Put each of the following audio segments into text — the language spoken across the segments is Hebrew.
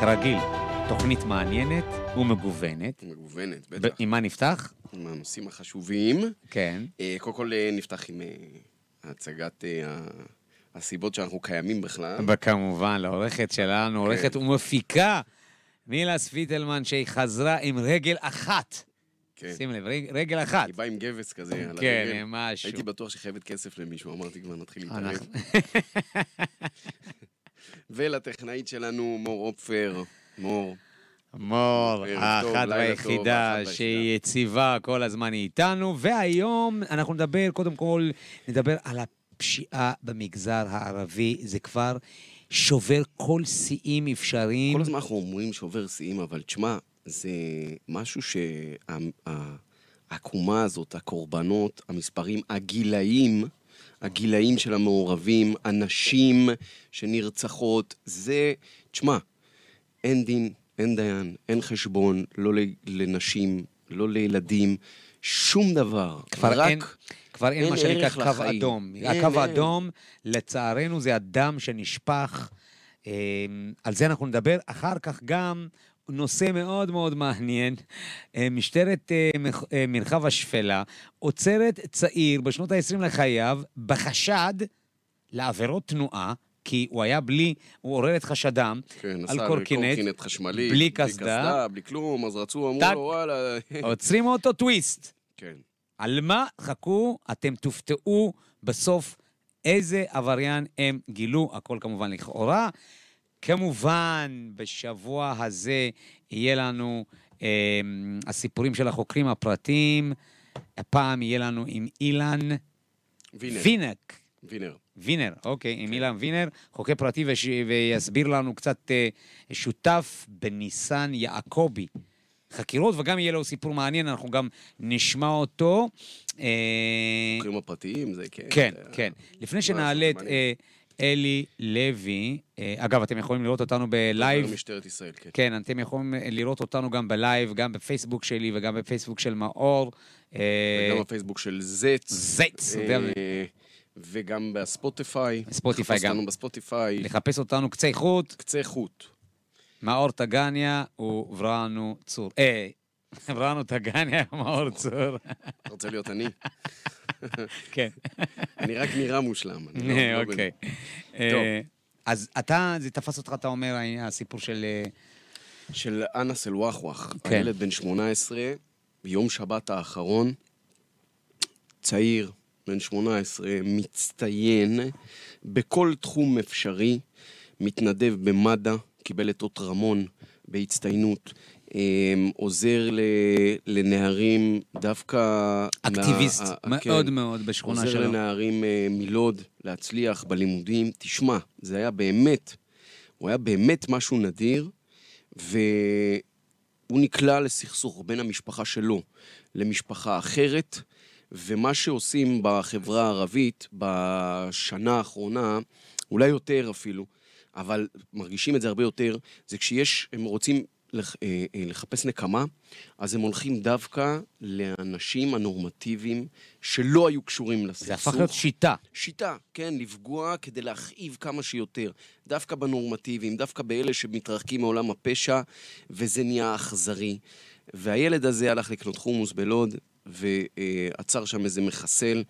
כרגיל, תוכנית מעניינת ומגוונת. מגוונת, בטח. עם מה נפתח? עם הנושאים החשובים. כן. אה, קודם כל אה, נפתח עם אה, הצגת הסיבות שאנחנו קיימים בכלל. וכמובן, לעורכת שלנו, עורכת ומפיקה, מילה ספיטלמן, שהיא חזרה עם רגל אחת. כן. שים לב, רג- רגל אחת. היא באה עם גבס כזה על כן, הרגל. משהו. הייתי בטוח שהיא חייבת כסף למישהו, אמרתי כבר נתחיל להתערב. ולטכנאית שלנו, מור אופפר. מור. מור, האחת והיחידה שהיא יציבה כל הזמן היא איתנו, והיום אנחנו נדבר, קודם כל, נדבר על הפשיעה במגזר הערבי. זה כבר שובר כל שיאים אפשריים. כל הזמן אנחנו אומרים שובר שיאים, אבל תשמע, זה משהו שהעקומה הזאת, הקורבנות, המספרים, הגילאים, הגילאים של המעורבים, הנשים שנרצחות, זה, תשמע, אין דין, אין דיין, אין חשבון, לא לנשים, לא לילדים, שום דבר. כבר רק אין, כבר אין אין מה שנקרא קו לחיים. אדום. אין, הקו אין. האדום, לצערנו, זה הדם שנשפך. אה, על זה אנחנו נדבר. אחר כך גם נושא מאוד מאוד מעניין. אה, משטרת אה, אה, מרחב השפלה עוצרת צעיר בשנות ה-20 לחייו בחשד לעבירות תנועה. כי הוא היה בלי, הוא עורר את חשדם כן, על קורקינט, לקורקינט חשמלי, בלי קסדה. בלי כלום, אז רצו, אמרו. לו, וואלה. עוצרים אותו טוויסט. כן. על מה? חכו, אתם תופתעו בסוף איזה עבריין הם גילו, הכל כמובן לכאורה. כמובן, בשבוע הזה יהיה לנו אה, הסיפורים של החוקרים הפרטיים. הפעם יהיה לנו עם אילן וינר. וינק. וינר. וינר, אוקיי, כן. עם אילן וינר, חוקר פרטי וש... ויסביר לנו קצת אה, שותף בניסן יעקבי. חקירות, וגם יהיה לו סיפור מעניין, אנחנו גם נשמע אותו. אה, החוקרים הפרטיים, זה כן. כן, כן. לפני שנעלה את אלי לוי, אה, אגב, אתם יכולים לראות אותנו בלייב. משטרת ישראל, כן. כן, אתם יכולים לראות אותנו גם בלייב, גם בפייסבוק שלי וגם בפייסבוק של מאור. אה, וגם בפייסבוק של זץ. זץ, אה, גם- וגם בספוטיפיי. ספוטיפיי גם. אותנו בספוטיפיי. לחפש אותנו קצה חוט. קצה חוט. מאור טגניה וברנו צור. אה, ברנו טגניה ומאור צור. אתה רוצה להיות אני? כן. אני רק נראה מושלם. לא- לא אוקיי. אה, אז אתה, זה תפס אותך, אתה אומר, הסיפור של... אה, של אנס אל-ווחווח, כן. הילד בן 18, ביום שבת האחרון, צעיר, בן 18, מצטיין בכל תחום אפשרי, מתנדב במד"א, קיבל את אות רמון בהצטיינות, עוזר ל- לנערים דווקא... אקטיביסט מה- ה- מאוד כן. מאוד בשכונה עוזר שלו. לנערים אה, מלוד להצליח בלימודים. תשמע, זה היה באמת, הוא היה באמת משהו נדיר, והוא נקלע לסכסוך בין המשפחה שלו למשפחה אחרת, ומה שעושים בחברה הערבית בשנה האחרונה, אולי יותר אפילו, אבל מרגישים את זה הרבה יותר, זה כשיש, הם רוצים לח, אה, אה, לחפש נקמה, אז הם הולכים דווקא לאנשים הנורמטיביים שלא היו קשורים לסכסוך. זה הפך להיות שיטה. שיטה, כן, לפגוע כדי להכאיב כמה שיותר. דווקא בנורמטיביים, דווקא באלה שמתרחקים מעולם הפשע, וזה נהיה אכזרי. והילד הזה הלך לקנות חומוס בלוד, ועצר שם איזה מחסל.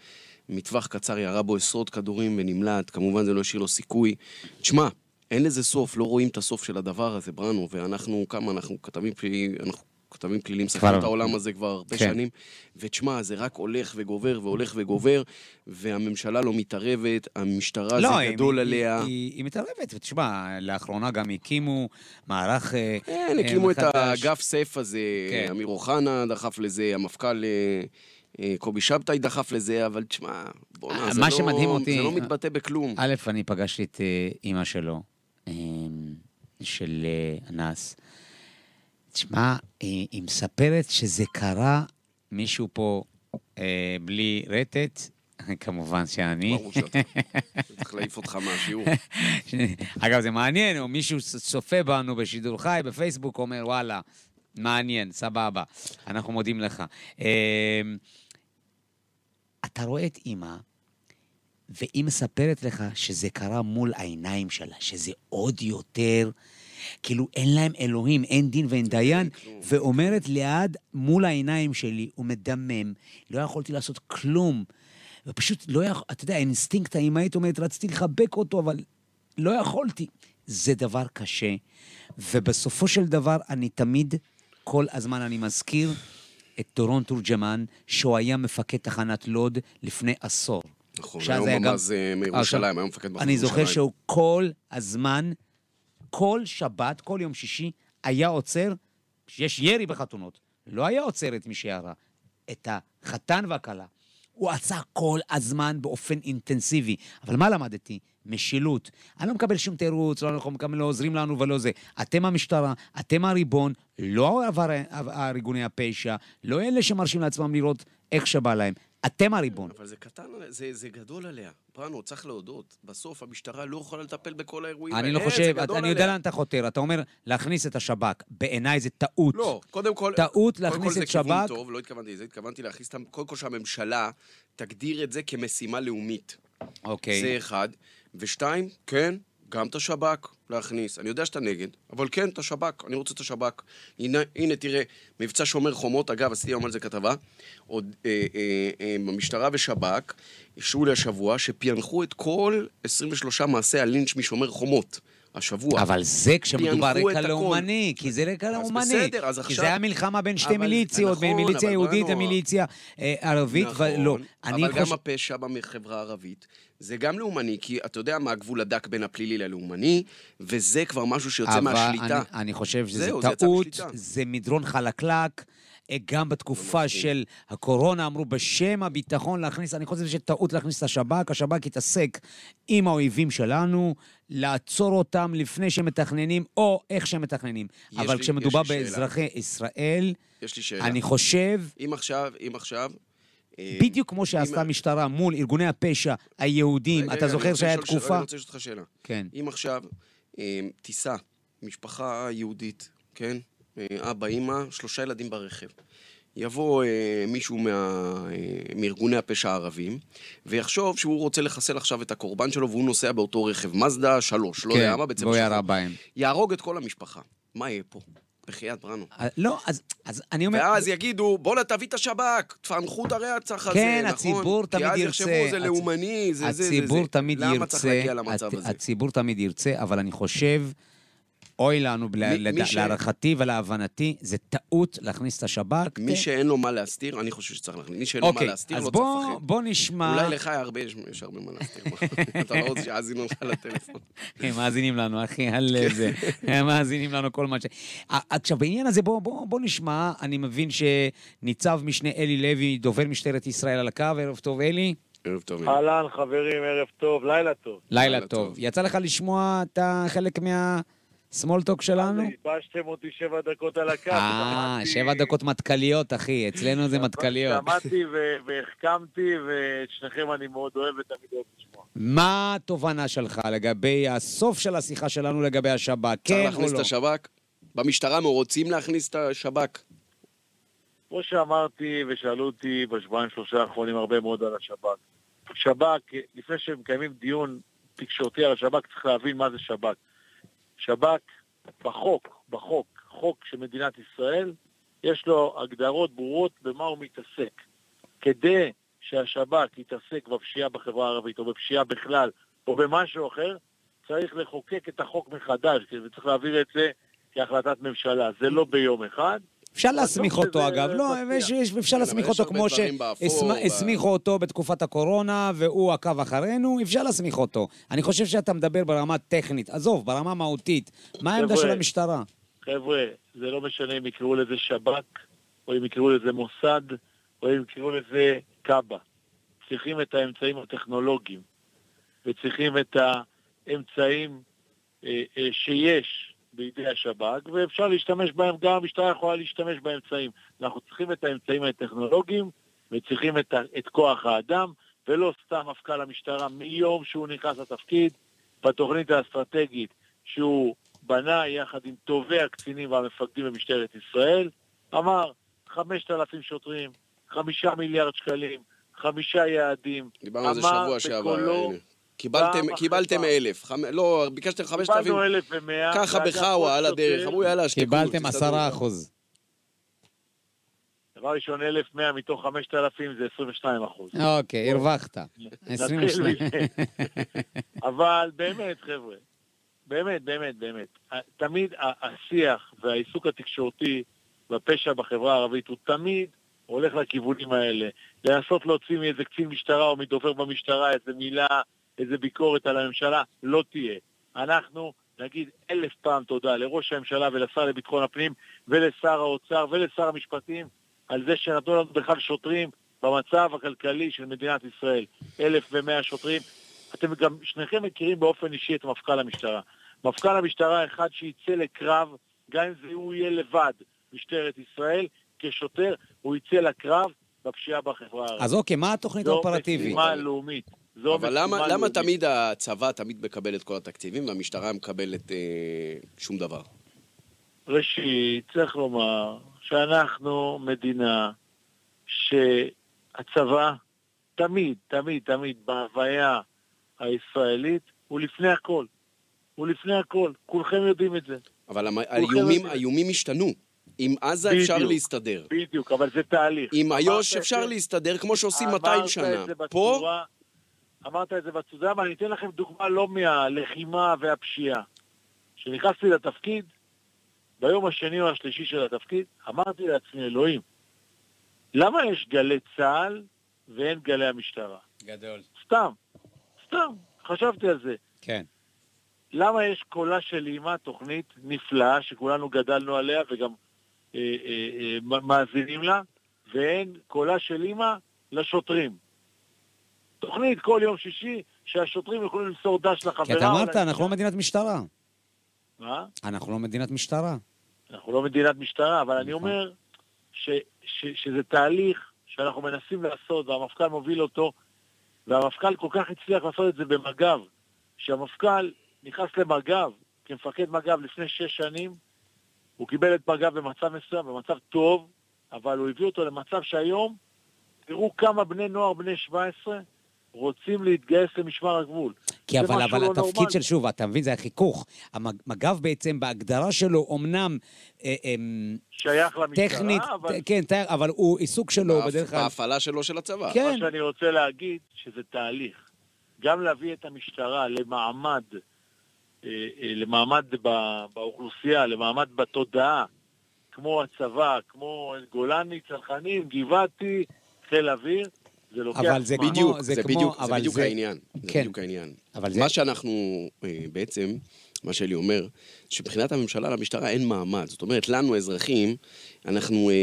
מטווח קצר ירה בו עשרות כדורים ונמלט, כמובן זה לא השאיר לו סיכוי. תשמע, אין לזה סוף, לא רואים את הסוף של הדבר הזה, בראנו, ואנחנו, כמה אנחנו כתבים פליליים, אנחנו כתבים פליליים, כבר- ספרים את העולם הזה כבר הרבה כן. שנים, ותשמע, זה רק הולך וגובר והולך וגובר, והממשלה לא מתערבת, המשטרה לא, זה היא- גדול היא- עליה. היא היא מתערבת, ותשמע, לאחרונה גם הקימו מערך אה, כן, אה, הקימו את. האגף סייף הזה, כן. אמיר אוחנה דחף לזה, המפכ"ל אה, קובי שבתאי דחף לזה, אבל תשמע, בוא'נה, זה לא- אותי- זה לא מתבטא בכלום. א', אני פגשתי את אימא שלו, של אה, אנס. תשמע, אה, היא מספרת שזה קרה, מישהו פה אה, בלי רטט, כמובן שאני. ברור שאתה. צריך להעיף אותך מהשיעור. אגב, זה מעניין, או מישהו צופה בנו בשידור חי, בפייסבוק, אומר, וואלה, מעניין, סבבה, אנחנו מודים לך. אה, אתה רואה את אימא, והיא מספרת לך שזה קרה מול העיניים שלה, שזה עוד יותר כאילו אין להם אלוהים, אין דין ואין דיין, ואומרת ליד, מול העיניים שלי, הוא מדמם, לא יכולתי לעשות כלום. ופשוט לא יכול, אתה יודע, האינסטינקט האמהית אומרת, רציתי לחבק אותו, אבל לא יכולתי. זה דבר קשה, ובסופו של דבר אני תמיד, כל הזמן אני מזכיר את דורון תורג'מן, שהוא היה מפקד תחנת לוד לפני עשור. נכון, היום היה גם- ממ"ז אה, מירושלים, היום מפקד מחוז אני זוכר ירושלים. שהוא כל הזמן, כל שבת, כל יום שישי, היה עוצר, כשיש ירי בחתונות, לא היה עוצר את מי שירה, את החתן והכלה. הוא עצר כל הזמן באופן אינטנסיבי. אבל מה למדתי? משילות. אני לא מקבל שום תירוץ, לא, לא עוזרים לנו ולא זה. אתם המשטרה, אתם הריבון, לא ארגוני הפשע, לא אלה שמרשים לעצמם לראות איך שבא להם. אתם הריבון. אבל זה קטן, זה, זה גדול עליה. פרנו, צריך להודות. בסוף המשטרה לא יכולה לטפל בכל האירועים אני האלה. לא אין, חושב, גדול אני יודע. לאן אתה חותר. אתה אומר להכניס את השב"כ. בעיניי זה טעות. לא, קודם כל... טעות קודם להכניס כל את זה כיוון שב"כ. טוב, לא התכוונתי לזה, התכוונתי להכניס אותם, קודם כל שהממשלה תגדיר את זה כמשימה לאומית. אוקיי. זה אחד. ושתיים, כן, גם את השב"כ להכניס. אני יודע שאתה נגד, אבל כן, את השב"כ, אני רוצה את השב"כ. הנה, הנה תראה, מבצע שומר חומות, אגב, עשיתי היום על זה כתבה, עוד אה, אה, אה, המשטרה ושב"כ אישרו לי השבוע שפענחו את כל 23 מעשי הלינץ' משומר חומות. השבוע. אבל זה כשמדובר רקע. לאומני, כי זה רקע אז לאומני. בסדר, אז כי עכשיו- זה היה מלחמה בין שתי אבל- מיליציות, בין נכון, מיליציה אבל יהודית ומיליציה אה, ערבית, ולא. אני נכון, אבל גם חושב... הפשע בחברה הערבית זה גם לאומני, כי אתה יודע מה הגבול הדק בין הפלילי ללאומני, וזה כבר משהו שיוצא אבל מהשליטה. אני, אני חושב שזה זהו, זה טעות, משליטה. זה מדרון חלקלק. אה, גם בתקופה של הקורונה אמרו בשם הביטחון להכניס, אני חושב שטעות להכניס את השב"כ, השב"כ יתעסק עם האויבים שלנו, לעצור אותם לפני שהם מתכננים, או איך שהם מתכננים. אבל לי- כשמדובר לי שאלה. באזרחי ישראל, יש לי שאלה. אני חושב, אם עכשיו, אם עכשיו... אה, בדיוק כמו שעשתה המשטרה מול ארגוני הפשע היהודים, אתה זוכר שהיה תקופה... אני רוצה לשאול אותך שאלה. כן. אם עכשיו אה, תיסע משפחה יהודית, כן? אה, אבא, אימא, שלושה ילדים ברכב. יבוא אה, מישהו מה, אה, מארגוני הפשע הערבים, ויחשוב שהוא רוצה לחסל עכשיו את הקורבן שלו, והוא נוסע באותו רכב, מזדה שלוש, לא כן, יודע מה, בצבע והוא שחור. ירה בהם. יהרוג את כל המשפחה. מה יהיה פה? בחייאת בראנו. אה, לא, אז, אז אני אומר... ואז יגידו, בואנה, תביא את השב"כ, תפענחו את הרצח הזה, כן, נכון? הציבור תמיד כי אז ירצה. יחשבו, זה הצ- לאומני, זה זה זה. הציבור זה. תמיד למה ירצה, צריך להגיע למצב הצ- הזה? הציבור תמיד ירצה, אבל אני חושב, אוי לנו, להערכתי ולהבנתי, זה טעות להכניס את השב"כ. מי ת- שאין לו מה להסתיר, אני חושב שצריך להכניס. מי שאין לו מה אוקיי, להסתיר, אז לא צריך לפחד. בוא נשמע... אולי לך יש הרבה מה להסתיר. אתה לא רוצה שיאזינו לך לטלפון. הם מאזינים לנו, אחי, על כן. זה. הם מאזינים לנו כל מה ש... עכשיו, בעניין הזה, בוא, נשמע, אני מבין שניצב משנה אלי לוי, דובר משטרת ישראל על הקו, ערב טוב, אלי. ערב טוב. אהלן, חברים, ערב טוב, לילה טוב. לילה טוב. יצא לך לשמוע את החלק מהסמולטוק שלנו? ייבשתם אותי שבע דקות על הקו. אה, שבע דקות מטכליות, אחי, אצלנו זה מטכליות. שמעתי והחכמתי, ואת שניכם אני מאוד אוהב ותמיד אוהב לשמוע. מה התובנה שלך לגבי הסוף של השיחה שלנו לגבי השב"כ, צריך כן או להכניס את לא? השב"כ? במשטרה רוצים להכניס את השב"כ? כמו שאמרתי, ושאלו אותי בשבועיים שלושה האחרונים הרבה מאוד על השב"כ. שב"כ, לפני שמקיימים דיון תקשורתי על השב"כ, צריך להבין מה זה שב"כ. שב"כ, בחוק, בחוק, חוק של מדינת ישראל, יש לו הגדרות ברורות במה הוא מתעסק. כדי שהשב"כ יתעסק בפשיעה בחברה הערבית, או בפשיעה בכלל, או במשהו אחר, צריך לחוקק את החוק מחדש, וצריך להעביר את זה כהחלטת ממשלה. זה לא ביום אחד. אפשר להסמיך אותו, אגב. לא, מפתיע. יש- יש- אפשר כן, להסמיך אותו כמו שהסמיכו אותו בתקופת הקורונה, והוא עקב אחרינו, אפשר להסמיך אותו. אני חושב שאתה מדבר ברמה טכנית. עזוב, ברמה מהותית. מה העמדה של המשטרה? חבר'ה, זה לא משנה אם יקראו לזה שב"כ, או אם יקראו לזה מוסד, או אם יקראו לזה קאבה. צריכים את האמצעים הטכנולוגיים, וצריכים את האמצעים אה, אה, שיש בידי השב"כ, ואפשר להשתמש בהם, גם המשטרה יכולה להשתמש באמצעים. אנחנו צריכים את האמצעים הטכנולוגיים, וצריכים את, את כוח האדם, ולא סתם מפכ"ל המשטרה מיום שהוא נכנס לתפקיד, בתוכנית האסטרטגית שהוא בנה יחד עם טובי הקצינים והמפקדים במשטרת ישראל, אמר 5,000 שוטרים, 5 מיליארד שקלים, חמישה יעדים, דיברנו על זה שבוע שעבר. בקולו-. קיבלתם, קיבלתם. אלף, חמ... לא, ביקשתם חמשת אלפים, קיבלנו 1,100. ככה ואגב, בחאווה על הדרך, אמרו יאללה, שתקו, קיבלתם. עשרה אחוז. דבר ראשון, 1,100 מתוך 5,000 זה 22 אחוז. אוקיי, הרווחת. נתחיל 22. מזה. אבל באמת, חבר'ה, באמת, באמת, באמת, תמיד השיח והעיסוק התקשורתי בפשע בחברה הערבית הוא תמיד הולך לכיוונים האלה. לנסות להוציא מאיזה קצין משטרה או מדובר במשטרה איזה מילה, איזה ביקורת על הממשלה, לא תהיה. אנחנו נגיד אלף פעם תודה לראש הממשלה ולשר לביטחון הפנים ולשר האוצר ולשר המשפטים על זה שנתנו לנו בכלל שוטרים במצב הכלכלי של מדינת ישראל. אלף ומאה שוטרים. אתם גם, שניכם מכירים באופן אישי את מפכ"ל המשטרה. מפכ"ל המשטרה אחד שיצא לקרב, גם אם זה הוא יהיה לבד, משטרת ישראל, כשוטר, הוא יצא לקרב בפשיעה בחברה הערבית. אז אוקיי, מה התוכנית זו האופרטיבית? משימה לאומית. אבל למה, למה. תמיד הצבא תמיד מקבל את כל התקציבים והמשטרה מקבלת אה, שום דבר? ראשית, צריך לומר שאנחנו מדינה שהצבא תמיד, תמיד, תמיד בהוויה הישראלית הוא לפני הכל. הוא לפני הכל. כולכם יודעים את זה. אבל האיומים, השתנו. עם עזה אפשר בדיוק. להסתדר. בדיוק, אבל זה תהליך. עם איו"ש אפשר זה- להסתדר כמו שעושים אמרת 200 את שנה. פה, אמרת את זה בצורה, אבל אני אתן לכם דוגמה לא מהלחימה והפשיעה. כשנכנסתי לתפקיד, ביום השני או השלישי של התפקיד, אמרתי לעצמי, אלוהים, למה יש גלי צה"ל ואין גלי המשטרה? גדול. סתם, סתם, חשבתי על זה. כן. למה יש קולה של אימא, תוכנית נפלאה שכולנו גדלנו עליה וגם אה, אה, אה, מאזינים לה, ואין קולה של אימא לשוטרים. תוכנית כל יום שישי שהשוטרים יכולים למסור דש לחברה. כי אתה אמרת. אנחנו לא מדינת משטרה. מה? אנחנו לא מדינת משטרה. אנחנו לא מדינת משטרה, אבל אני נכון. אומר ש, ש, שזה תהליך שאנחנו מנסים לעשות, והמפכ"ל מוביל אותו, והמפכ"ל כל כך הצליח לעשות את זה במג"ב, שהמפכ"ל נכנס למג"ב, כמפקד מג"ב לפני שש שנים, הוא קיבל את מג"ב במצב מסוים, במצב טוב, אבל הוא הביא אותו למצב שהיום, תראו כמה בני נוער בני 17 רוצים להתגייס למשמר הגבול. כי אבל, אבל לא התפקיד נורמלי. של, שוב, אתה מבין, זה החיכוך. המג- מג"ב בעצם, בהגדרה שלו, אמנם אה, אה, שייך למשטרה, טכנית, אבל... כן, אבל הוא עיסוק שלו בדרך כלל... בהפעלה שלו של הצבא. כן. מה שאני רוצה להגיד, שזה תהליך. גם להביא את המשטרה למעמד, אה, אה, למעמד ב- באוכלוסייה, למעמד בתודעה, כמו הצבא, כמו גולני, צנחנים, גבעתי, חיל אוויר, זה לוקח אבל זה זמן. בדיוק, זה זה כמו- בדיוק, זה אבל בדיוק זה- העניין. זה כן. בדיוק העניין. אבל זה... מה שאנחנו אה, בעצם, מה שלי אומר, שמבחינת הממשלה למשטרה אין מעמד. זאת אומרת, לנו האזרחים, אנחנו אה,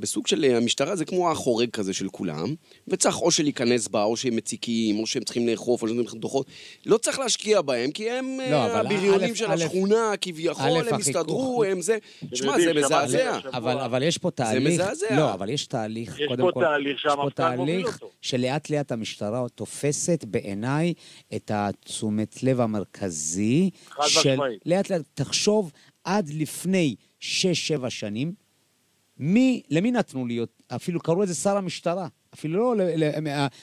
בסוג של אה, המשטרה זה כמו החורג כזה של כולם, וצריך או שלהיכנס בה, או שהם מציקים, או שהם צריכים לאכוף, או שהם צריכים דוחות. לא צריך להשקיע בהם, כי הם אה, לא, אבל הבריונים של א', השכונה, א', כביכול, הם החיכוך- הסתדרו, הם זה. שמע, זה מזעזע. אבל, אבל יש פה תהליך... מזעזע. לא, אבל יש תהליך, יש קודם פה כל... תהליך יש פה שהמפכ"ל מוביל תהליך אותו. שלאט לאט המשטרה תופסת בעיניי את התשומת לב המרכזי חד. משמעית. לאט לאט, תחשוב, עד לפני שש-שבע שנים, מי, למי נתנו להיות, אפילו קראו לזה שר המשטרה, אפילו לא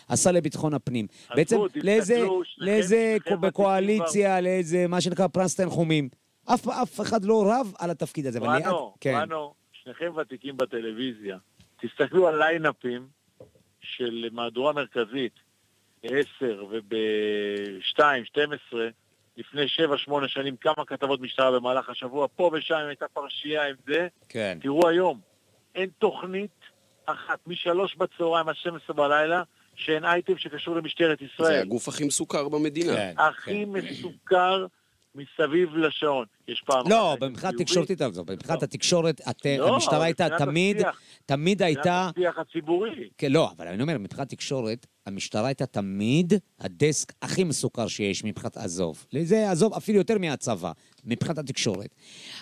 השר לביטחון הפנים. בעצם לאיזה, לאיזה בקואליציה, לאיזה, מה שנקרא פרס תנחומים. אף, אף אחד לא רב על התפקיד הזה. בנו, כן. שניכם ותיקים בטלוויזיה. תסתכלו על ליינאפים של מהדורה מרכזית ב-10 וב-2, 12, לפני 7-8 שנים, כמה כתבות משטרה במהלך השבוע, פה ושם הייתה פרשייה עם זה. כן. תראו היום, אין תוכנית אחת משלוש בצהריים עד 12 בלילה שאין אייטם שקשור למשטרת זה ישראל. הגוף הכי מסוכר במדינה. כן, הכי כן. מסוכר מסביב לשעון. יש פעם... לא, חיובי, תקשורתית, אבל מבחינת לא. התקשורת, את- לא, המשטרה הייתה מבחינת תמיד. תמיד הייתה... השיח הציבורי. כן, לא, אבל אני אומר, מבחינת תקשורת, המשטרה הייתה תמיד הדסק הכי מסוכר שיש מבחינת עזוב. לזה עזוב אפילו יותר מהצבא, מבחינת התקשורת.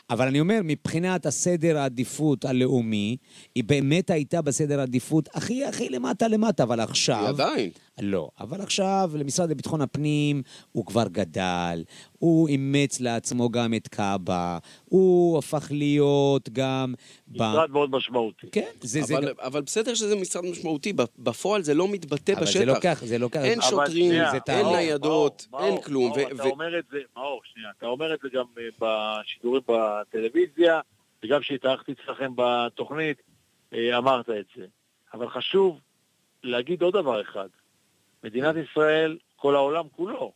אבל אני אומר, מבחינת הסדר העדיפות הלאומי, היא באמת הייתה בסדר העדיפות הכי הכי למטה למטה, אבל היא עכשיו... עדיין. לא, אבל עכשיו למשרד לביטחון הפנים הוא כבר גדל, הוא אימץ לעצמו גם את קאבה, הוא הפך להיות גם... ב... משרד מאוד משמעותי. כן, זה, זה אבל, גם... אבל בסדר שזה משרד משמעותי, ב- בפועל זה לא מתבטא אבל זה זה בשטח. לוקח, זה לוקח... אין אבל שוטרים, שנייה, זה אין תהליך. ניידות, אין כלום. מאור, ו- אתה ו- אומר את זה, מאור, שנייה, אתה אומר את זה גם אה, בשידורים בטלוויזיה, וגם כשהתארחתי אצלכם בתוכנית, אה, אמרת את זה. אבל חשוב להגיד עוד דבר אחד. מדינת ישראל, כל העולם כולו,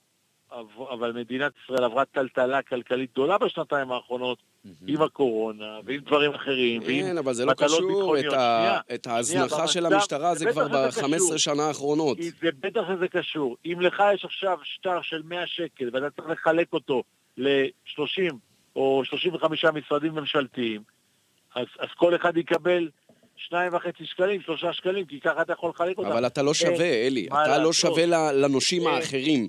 אבל- מדינת ישראל עברה טלטלה כלכלית גדולה בשנתיים האחרונות, עם הקורונה, ועם דברים אחרים, כן, אבל זה לא קשור. את ההזנחה של המשטרה זה כבר שזה ב-15 קשור. שנה האחרונות. זה בטח שזה קשור. אם לך יש עכשיו שטר של 100 שקל ואתה צריך לחלק אותו ל-30 או 35 משרדים ממשלתיים, אז, אז כל אחד יקבל שניים וחצי שקלים, שלושה שקלים, כי ככה אתה יכול לחלק אותם. אבל אתה לא שווה, אלי. אתה לא? שווה לנושים אה, האחרים.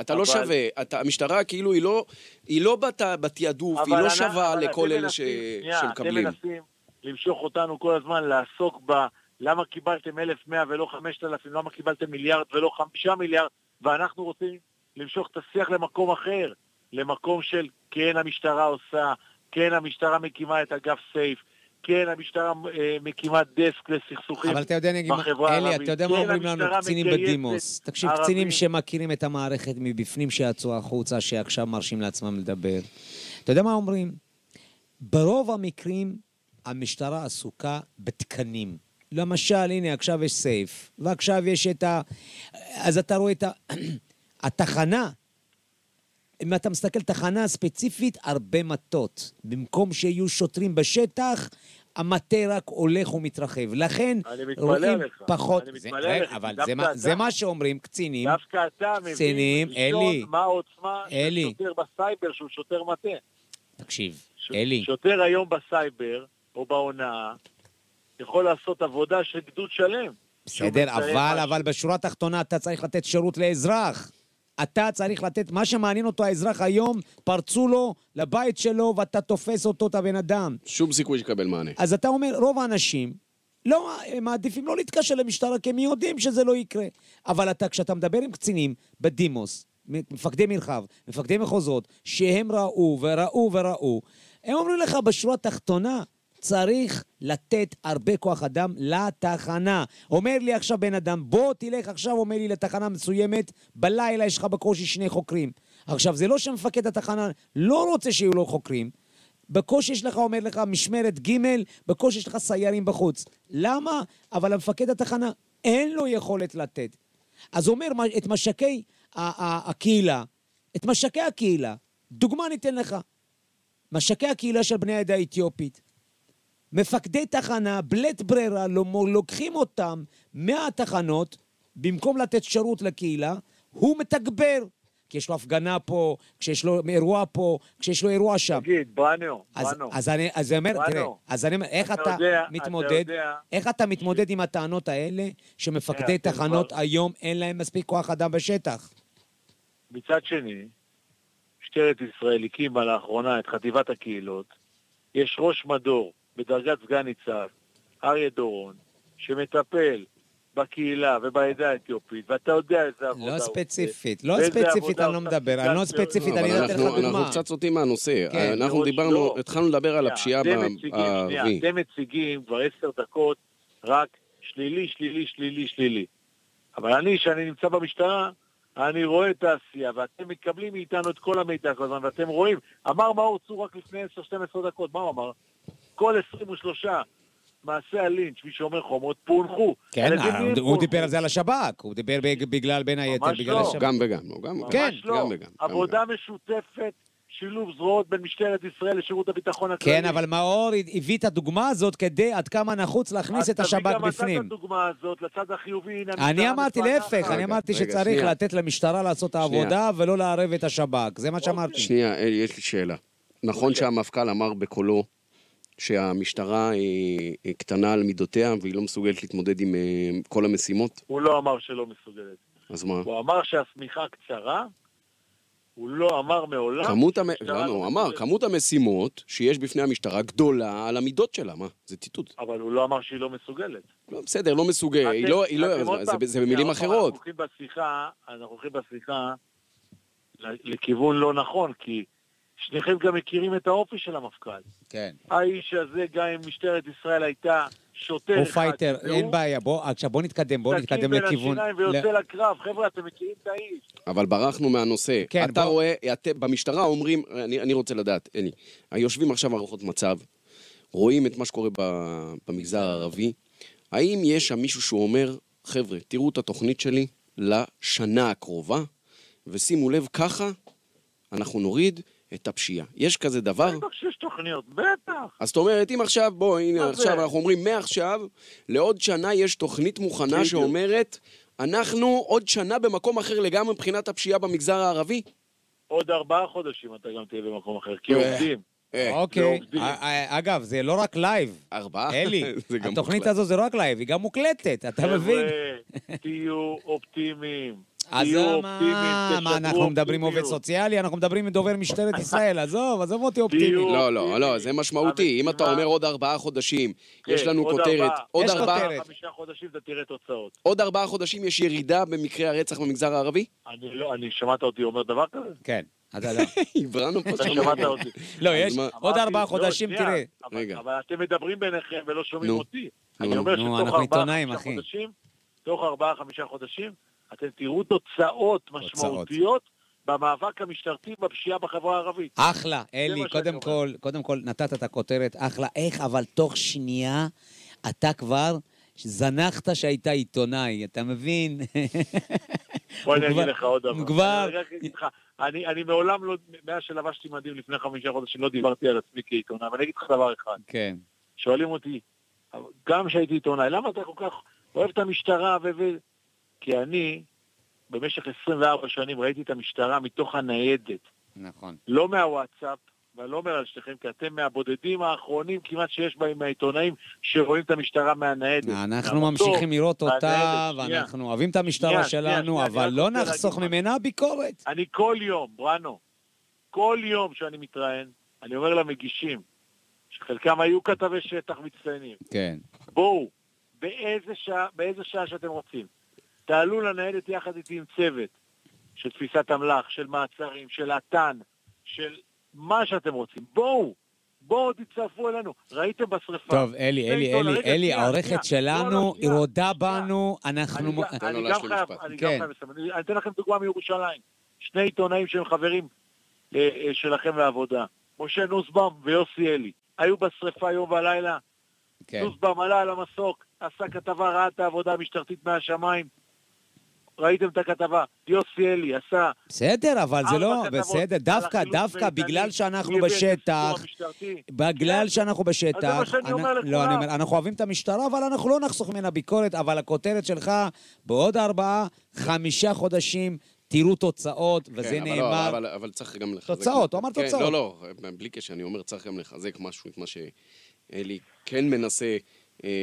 אתה לא שווה. המשטרה כאילו היא לא- היא לא בת- בתעדוף, היא לא אנחנו- שווה לכל אלה שמקבלים. אתם מנסים למשוך אותנו כל הזמן לעסוק ב... למה קיבלתם 1,100 ולא 5,000, למה קיבלתם מיליארד ולא 5 מיליארד, ואנחנו רוצים למשוך את השיח למקום אחר, למקום של כן המשטרה עושה, כן המשטרה מקימה את אגף סייף, כן המשטרה אה, מקימה דסק לסכסוכים. אבל אתה יודע, בחברה אלי, הערבית. אתה יודע מה כן, אומרים לנו קצינים בדימוס? תקשיב. קצינים שמכירים את המערכת מבפנים שיצאו החוצה, שעכשיו מרשים לעצמם לדבר. אתה יודע מה אומרים? ברוב המקרים המשטרה עסוקה בתקנים. למשל, הנה, עכשיו יש סייף, ועכשיו יש את ה... אז אתה רואה את ה... התחנה, אם אתה מסתכל תחנה ספציפית, הרבה מטות. במקום שיהיו שוטרים בשטח, המטה רק הולך ומתרחב. לכן רואים עליך. פחות... אני זה- מתפלא רגע, עליך, אבל זה אתה- זה מה שאומרים קצינים. דווקא אתה מבין קצינים, אלי. מה העוצמה. של שוטר בסייבר שהוא שוטר מטה. תקשיב, ש- אלי, שוטר היום בסייבר או בהונאה יכול לעשות עבודה של גדוד שלם. בסדר, אבל. אבל בשורה התחתונה אתה צריך לתת שירות לאזרח. אתה צריך לתת, מה שמעניין אותו האזרח היום, פרצו לו לבית שלו ואתה תופס אותו, את הבן אדם. שום סיכוי שיקבל מענה. אז אתה אומר, רוב האנשים לא, הם מעדיפים לא להתקשר למשטרה, כי הם יודעים שזה לא יקרה. אבל אתה, כשאתה מדבר עם קצינים בדימוס, מפקדי מרחב, מפקדי מחוזות, שהם ראו וראו וראו, הם אומרים לך בשורה התחתונה, צריך לתת הרבה כוח אדם לתחנה. אומר לי עכשיו בן אדם, בוא תלך עכשיו, אומר לי, לתחנה מסוימת, בלילה יש לך בקושי שני חוקרים. עכשיו, זה לא שמפקד התחנה לא רוצה שיהיו לו חוקרים, בקושי יש לך, אומר לך, משמרת ג', בקושי יש לך סיירים בחוץ. למה? אבל המפקד התחנה, אין לו יכולת לתת. אז אומר, את משקי הקהילה, את משקי הקהילה, דוגמה ניתן לך. משקי הקהילה של בני העדה האתיופית. מפקדי תחנה, בלית ברירה, לא- לוקחים אותם מהתחנות, במקום לתת שירות לקהילה, הוא מתגבר. כי יש לו הפגנה פה, כשיש לו אירוע פה, כשיש לו אירוע שם. תגיד, בראנו, אז, בראנו. אז אני, אז אומר, בנו. תראה, אז אני אומר, איך אתה אתה, יודע- אתה מתמודד, יודע- איך אתה מתמודד עם הטענות האלה, שמפקדי תראה, אתם תחנות כבר- היום אין להם מספיק כוח אדם בשטח? מצד שני, משטרת ישראל הקימה לאחרונה את חטיבת הקהילות. יש ראש מדור בדרגת סגן ניצב, אריה דורון, שמטפל בקהילה ובעדה האתיופית, ואתה יודע איזה עבודה לא הוא עושה. ספציפית, לא ספציפית אני לא מדבר, אני לא ספציפית, אני נותן לך אנחנו- אנחנו דוגמה. קצת סוטים מהנושא. כן, אנחנו מראש דיברנו, לא. התחלנו לדבר על הפשיעה הערבי. אתם מציגים כבר עשר דקות רק שלילי, שלילי, שלילי, שלילי. אבל אני, שאני נמצא במשטרה, אני רואה את העשייה, ואתם מקבלים מאיתנו את כל המידע כל הזמן, ואתם רואים, אמר מאור צור רק לפני 10-12 דקות, מה הוא אמר? כל 23 מעשי הלינץ', מי שאומר חומות, פוענחו. כן, הוא פוענחו? דיבר על זה על השב"כ, הוא דיבר בג- בגלל, בין היתר, בגלל לא. השב"כ. גם וגם, לא, גם ממש כן, לא. גם וגם, גם עבודה משותפת, שילוב זרועות בין משטרת ישראל לשירות הביטחון הכללי. כן, אבל מאור הביא את הדוגמה הזאת כדי עד כמה נחוץ להכניס את אז השב"כ תביא גם אתה בפנים. את הדוגמה הזאת לצד החיובי, הנה אני אמרתי. להפך, אני אמרתי שצריך שנייה. לתת למשטרה לעשות את שנייה. העבודה ולא לערב את השב"כ, זה מה אוקיי. שאמרתי. שנייה, יש לי שאלה. נכון אוקיי. שהמפכ"ל אמר בקולו שהמשטרה היא, היא קטנה על מידותיה והיא לא מסוגלת להתמודד עם אה, כל המשימות? הוא לא אמר שלא מסוגלת. אז מה? הוא אמר שהשמיכה קצרה, הוא לא אמר מעולם... כמות המ... גם לא הוא אמר, מסוגלת. כמות המשימות שיש בפני המשטרה גדולה על המידות שלה, מה? זה ציטוט. אבל הוא לא אמר שהיא לא מסוגלת. לא, בסדר, לא מסוגל, היא לא, היא לא, זה, זה, זה במילים אחרות. אנחנו הולכים בשיחה, אנחנו הולכים בשיחה לכיוון לא נכון, כי שניכם גם מכירים את האופי של המפכ"ל. כן. האיש הזה, גם אם משטרת ישראל הייתה שוטר הוא אחד, פייטר, והוא אין בעיה. בוא, עכשיו בוא נתקדם, בוא נתקדם בין לכיוון... השיניים ל- ויוצא לקרב. חבר'ה, אתם מכירים את האיש. אבל ברחנו מהנושא. כן, אתה בוא. רואה, את, במשטרה אומרים, אני, אני רוצה לדעת, אלי, יושבים עכשיו הערכות מצב, רואים את מה שקורה ב, במגזר הערבי, האם יש שם מישהו שהוא אומר, חבר'ה, תראו את התוכנית שלי לשנה הקרובה, ושימו לב, ככה אנחנו נוריד את הפשיעה. יש כזה דבר? בטח שיש תוכניות, בטח. אז זאת אומרת, אם עכשיו, בוא, הנה? עכשיו אנחנו אומרים, מעכשיו, לעוד שנה יש תוכנית מוכנה. שאומרת, אנחנו עוד שנה במקום אחר לגמרי מבחינת הפשיעה במגזר הערבי? עוד ארבעה חודשים אתה גם תהיה במקום אחר, כי אה. עובדים. אה, אוקיי. ועובדים. א- א- אגב, זה לא רק לייב. ארבעה? אלי, התוכנית. הזו זה לא רק לייב, היא גם מוקלטת, אתה מבין? חבר'ה, תהיו אופטימיים. אז מה, מה, אנחנו מדברים עובד. סוציאלי, אנחנו מדברים עם דובר משטרת ישראל, עזוב, עזוב אותי אופטימי. לא, לא, לא, זה משמעותי. אם אתה אומר עוד ארבעה חודשים, כן, יש לנו עוד כותרת, ארבעה. עוד יש ארבעה... כותרת. חמישה חודשים אתה תראה תוצאות. עוד ארבעה חודשים יש ירידה במקרי הרצח במגזר הערבי? אני לא, אני שמעת אותי אומר דבר כזה? כן, אתה לא. הבראנו פה אתה שם. שמעת אותי. לא, יש? עוד ארבעה לא, חודשים, תראה. אבל- רגע. אבל אתם מדברים ביניכם ולא שומעים. אותי. אני אומר שתוך אנחנו ארבעה, עיתונאים, חמישה אחי. חודשים, תוך ארבעה, חמישה חודשים, אתם תראו תוצאות משמעותיות במאבק המשטרתי בפשיעה בחברה הערבית. אחלה, אלי, קודם. כל, קודם כל נתת את הכותרת, אחלה. איך, אבל תוך שנייה אתה כבר זנחת שהיית עיתונאי, אתה מבין? בוא אני אגיד לך עוד דבר. כבר- אני אני מעולם לא, מאז שלבשתי מדים לפני חמישה חודשים, לא דיברתי על עצמי כעיתונאי, אבל אני אגיד לך דבר אחד. כן. שואלים אותי, גם כשהייתי עיתונאי, למה אתה כל כך אוהב את המשטרה ו... כי אני, במשך 24 שנים ראיתי את המשטרה מתוך הניידת, נכון. לא מהוואטסאפ, ואני לא אומר על שתיכם, כי אתם מהבודדים האחרונים כמעט שיש בהם מהעיתונאים שרואים את המשטרה מהניידת. אנחנו ממשיכים לראות אותה. ואנחנו אוהבים את המשטרה שלנו, אבל לא נחסוך. ממנה ביקורת. אני כל יום, בראנו, כל יום שאני מתראיין, אני אומר למגישים, שחלקם היו כתבי שטח מצטיינים, כן. בואו, באיזה שעה, באיזה שעה שאתם רוצים, תעלו לניידת יחד איתי עם צוות של תפיסת אמל"ח, של מעצרים, של את"ן, של מה שאתם רוצים. בואו, בואו תצטרפו אלינו. ראיתם בשרפה. טוב, אלי, אלי, עיתונאים- אלי, אלי, העורכת שנייה. לא, שלנו, לא, היא רודה. בנו, אנחנו... אני, גם- לו אני גם חייב. אני כן. גם חייב לסיים. אני אתן לכם דוגמה מירושלים. שני עיתונאים שהם חברים אה, אה, שלכם לעבודה. משה נוסבאום ויוסי אלי. היו בשרפה יום ולילה. כן. נוסבאום עלה על המסוק, עשה כתבה, ראה את העבודה המשטרתית מהשמיים. ראיתם את הכתבה. יוסי אלי עשה... בסדר, אבל זה לא, בסדר, דווקא, דווקא. בגלל שאנחנו הביא את בשטח. בגלל שאנחנו בשטח, זה מה שאני אומר אנ- לא, אני לכולם. אומר, אנחנו אוהבים את המשטרה, אבל אנחנו לא נחסוך ממנה ביקורת, אבל הכותרת שלך, בעוד ארבעה, חמישה חודשים, תראו תוצאות, וזה כן, אבל לא, נאמר. אבל, אבל צריך גם לחזק... תוצאות, הוא אמר כן, תוצאות. לא, לא, בלי קשר, אני אומר, צריך גם לחזק משהו, את מה שאלי כן מנסה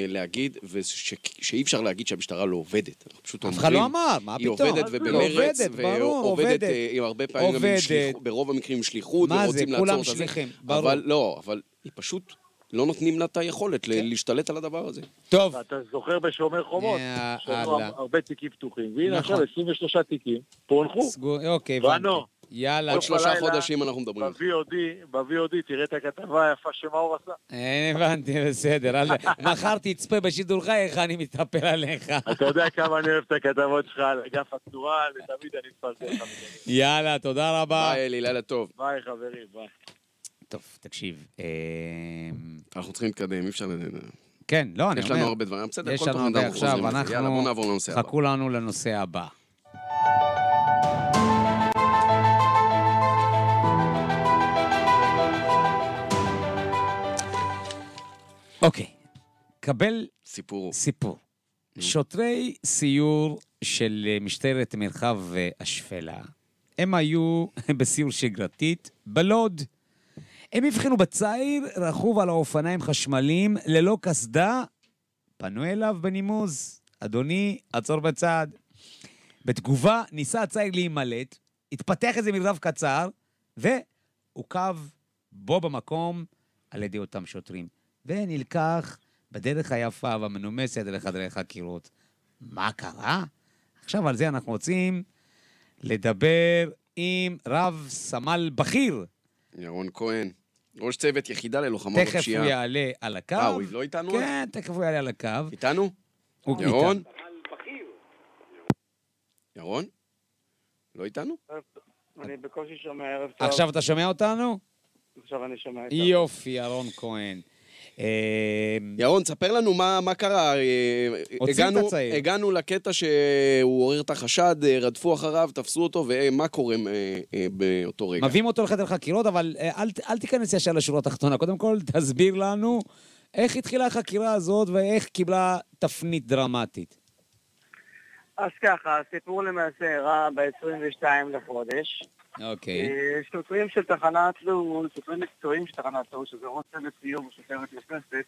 להגיד, ושאי אפשר להגיד שהמשטרה לא עובדת. אנחנו פשוט אף אומרים... אחד לא אמר, מה פתאום? היא ובמרץ, עובדת, ברור, ועובדת עובדת. אה, עם הרבה פעמים גם עם עובדת. שליחות, ברוב המקרים עם שליחות, מה זה, ורוצים לעצור כולם את זה. שליחים, ברור. אבל לא, אבל היא פשוט לא נותנים לה את היכולת ל- כן. להשתלט על הדבר הזה. טוב, אתה זוכר בשומר חומות. שהיו הרבה תיקים פתוחים, והנה נכון. עכשיו 23 תיקים פוענחו. סגור, אוקיי, הבנתי. יאללה, עוד שלושה חודשים אנחנו מדברים. ב-VOD, ב-VOD, תראה את הכתבה היפה שמאור עשה. אה, הבנתי, בסדר. מחר תצפה בשידורך איך אני מתאפר עליך. אתה יודע כמה אני אוהב את הכתבות שלך על אגף התנועה, ותמיד אני מפרגן לך. יאללה, תודה רבה. ביי אלי, לילה טוב. ביי חברים, ביי. טוב, תקשיב. אה, אנחנו צריכים להתקדם, אי אפשר... כן, לא, אני יש אומר... לנו הרבה דברים. בסדר, יש כל לנו תוכנית הרבה אנחנו עכשיו, חוזרים. יאללה, בוא נעבור לנושא הבא. חכו לנו לנושא הבא. אוקיי, קבל סיפור. סיפור. שוטרי סיור של משטרת מרחב השפלה, הם היו בסיור שגרתית בלוד. הם הבחינו בצעיר רכוב על האופניים חשמליים ללא קסדה, פנו אליו בנימוס, אדוני, עצור בצד. בתגובה ניסה הצעיר להימלט, התפתח איזה מרדף קצר, ועוכב בו במקום על ידי אותם שוטרים. ונלקח בדרך היפה והמנומסת לחדרי חקירות. מה קרה? עכשיו על זה אנחנו רוצים לדבר עם רב סמל בכיר ירון כהן, ראש צוות יחידה ללוחמה תכף בפשיעה. הוא יעלה על הקו. אה, הוא לא איתנו? כן, תכף הוא יעלה על הקו. איתנו? הוא ירון? איתנו. ירון? לא איתנו? אני בקושי שומע ערב טוב. עכשיו אתה שומע אותנו? עכשיו אני שומע את יופי, ירון כהן. אה, ירון, ספר לנו מה, מה קרה. אה, הגענו. הגענו לקטע שהוא עורר את החשד, אה, רדפו אחריו, תפסו אותו, ומה קורה באותו רגע? מביאים אותו לחדר חקירות, אבל אל, אל תיכנס ישר לשורה התחתונה. קודם כל, תסביר לנו איך התחילה החקירה הזאת ואיך קיבלה תפנית דרמטית. אז ככה, הסיפור למעשה אירע ב-22 לחודש. אוקיי. אה, שוטרים של תחנת לאומון, שוטרים מקצועיים של תחנת לאומון, שזה ראש צוות סיור ושוטרת נכנסת,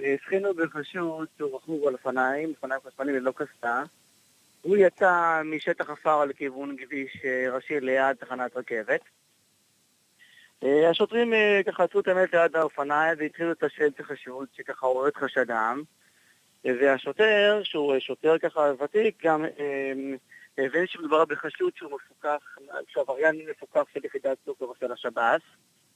אה, הבחינו בחשוד שהוא רכוב על אופניים, אופניים חשמליים ללא קסדה. הוא יצא משטח עפר לכיוון כביש אה, ראשי ליד תחנת רכבת. אה, השוטרים אה, ככה עצרו את האמת ליד האופניים והתחילו את החשוד שככה עורר חשדם. אה, והשוטר, שהוא אה, שוטר ככה ותיק, גם אה, הבין שמדובר בחשוד שהוא מפוקח, שהוא עבריין מפוקח של יחידת סוכר של השב"ס.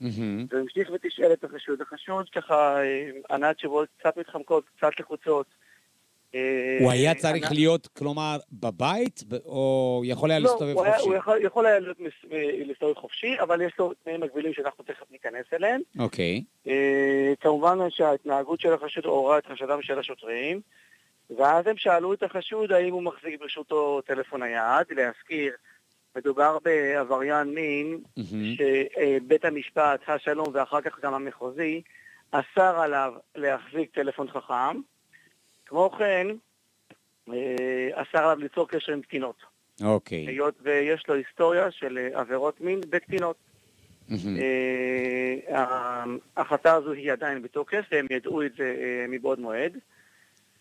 מהמם. והמשיך ותשאל את החשוד. החשוד ככה אה, ענה תשובות קצת מתחמקות, קצת לחוצות. אה, הוא היה צריך להיות, כלומר, בבית, או יכול היה לא, להסתובב הוא חופשי? הוא יכול- יכול היה להיות מס- אה, להסתובב חופשי, אבל יש לו תנאים מקבילים שאנחנו תכף ניכנס אליהם. אוקיי. אה, כמובן שההתנהגות של החשוד עוררה את חשדם של השוטרים, ואז הם שאלו את החשוד האם הוא מחזיק ברשותו טלפון נייד. להזכיר, מדובר בעבריין מין. שבית המשפט, השלום ואחר כך גם המחוזי, אסר עליו להחזיק טלפון חכם. כמו כן, אה, אסר עליו ליצור קשר עם קטינות, אוקיי. היות ויש לו היסטוריה של אה, עבירות מין בקטינות. מהמם. אה, ההחלטה הזו היא עדיין בתוקף, והם ידעו את זה מבעוד מועד.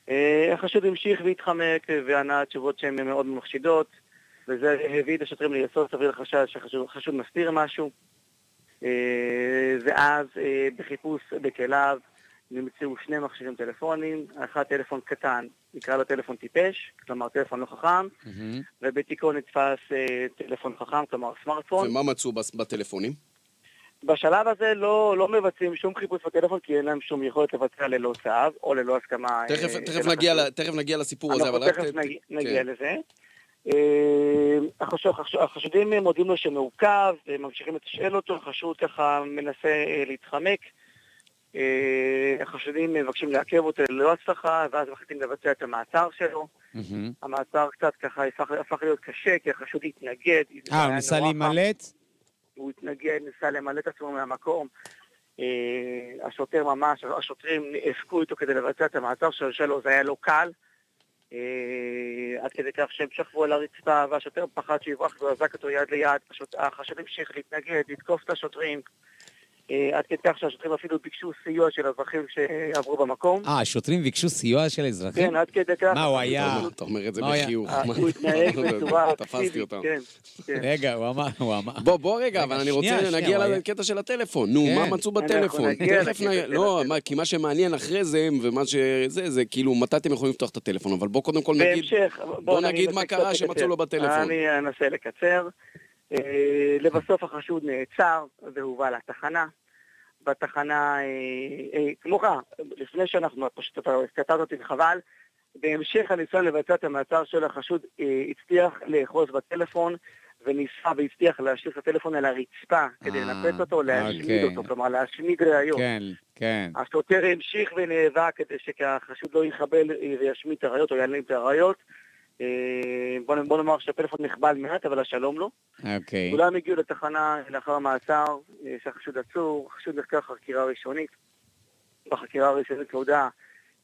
אה, החשוד המשיך והתחמק וענה תשובות שהן מאוד מחשידות, וזה הביא את השוטרים ליסוד סביר לחשד שהחשוד החשוד מסתיר משהו. אה, ואז אה, בחיפוש בכליו נמצאו שני מכשירים טלפוניים, אחד טלפון קטן, נקרא לו טלפון טיפש, כלומר טלפון לא חכם. ובתיקו נתפס טלפון חכם, כלומר סמארטפון. ומה מצאו בטלפונים? בשלב הזה לא, לא מבצעים שום חיפוש בטלפון כי אין להם שום יכולת לבצע ללא צו או ללא הסכמה. תכף, אה, תכף, של נגיע, החשוד. ל- תכף נגיע לסיפור הזה, אבל. תכף ת- נגיע, כן. נגיע לזה. אה, החשוד- החשוד- החשודים מודים לו שמעוכב, ממשיכים לתשאל אותו, החשוד ככה מנסה אה, להתחמק. אה, החשודים מבקשים לעכב אותו ללא הצלחה, ואז מחליטים לבצע את המעצר שלו. מהמם. המעצר קצת ככה הפך, הפך להיות קשה, כי החשוד התנגד. אה, הוא ניסה. להימלט? הוא התנגד, ניסה למלא את עצמו מהמקום. אה, השוטר ממש, השוטרים נאבקו איתו כדי לבצע את המעצר שלו, זה היה לא קל. אה, עד כדי כך שהם שכבו על הרצפה והשוטר פחד שיברח ואזק אותו יד ליד. החשוד המשיך להתנגד, לתקוף את השוטרים. אה, עד כדי כך שהשוטרים אפילו ביקשו סיוע של אזרחים שעברו במקום. אה, השוטרים ביקשו סיוע של אזרחים? כן, עד כדי כך. מה, הוא היה- אתה אומר את זה מה היה? בחיוך. אה? הוא התנהג בצורה תפסתי אקטיבית, אותם. כן, כן. רגע, הוא אמר, הוא אמר. בוא, בוא רגע, אבל אני רוצה, נגיע היה- לקטע של הטלפון. נו, כן. מה מצאו בטלפון? תכף לא, כי מה שמעניין אחרי זה, ומה שזה, זה כאילו, מתי אתם יכולים לפתוח את הטלפון, אבל בוא קודם כל נגיד... בהמשך, בוא נגיד מה קרה שמצאו. לו בטלפון. אני אנסה לקצר. אה, לבסוף החשוד נעצר והובא לתחנה. בתחנה, אה, אה, כמו כך, לפני שאנחנו, פשוט אתה קטעת אותי וחבל, בהמשך הניסיון לבצע את המעצר של החשוד אה, הצליח לאחוז בטלפון וניסה והצליח להשאיר את הטלפון על הרצפה כדי אה, לנפץ אותו, להשמיד אוקיי. אותו, כלומר להשמיד ראיות. כן, כן. השוטר המשיך ונאבק כדי שהחשוד לא יחבל אה, וישמיד את הראיות או יעלם את הראיות. בוא בוא נאמר שהטלפון נחבל מעט, אבל השלום לא. אוקיי. כולם הגיעו לתחנה לאחר המעצר, אה, שהחשוד עצור, החשוד נחקר חקירה ראשונית. בחקירה הראשונית הודה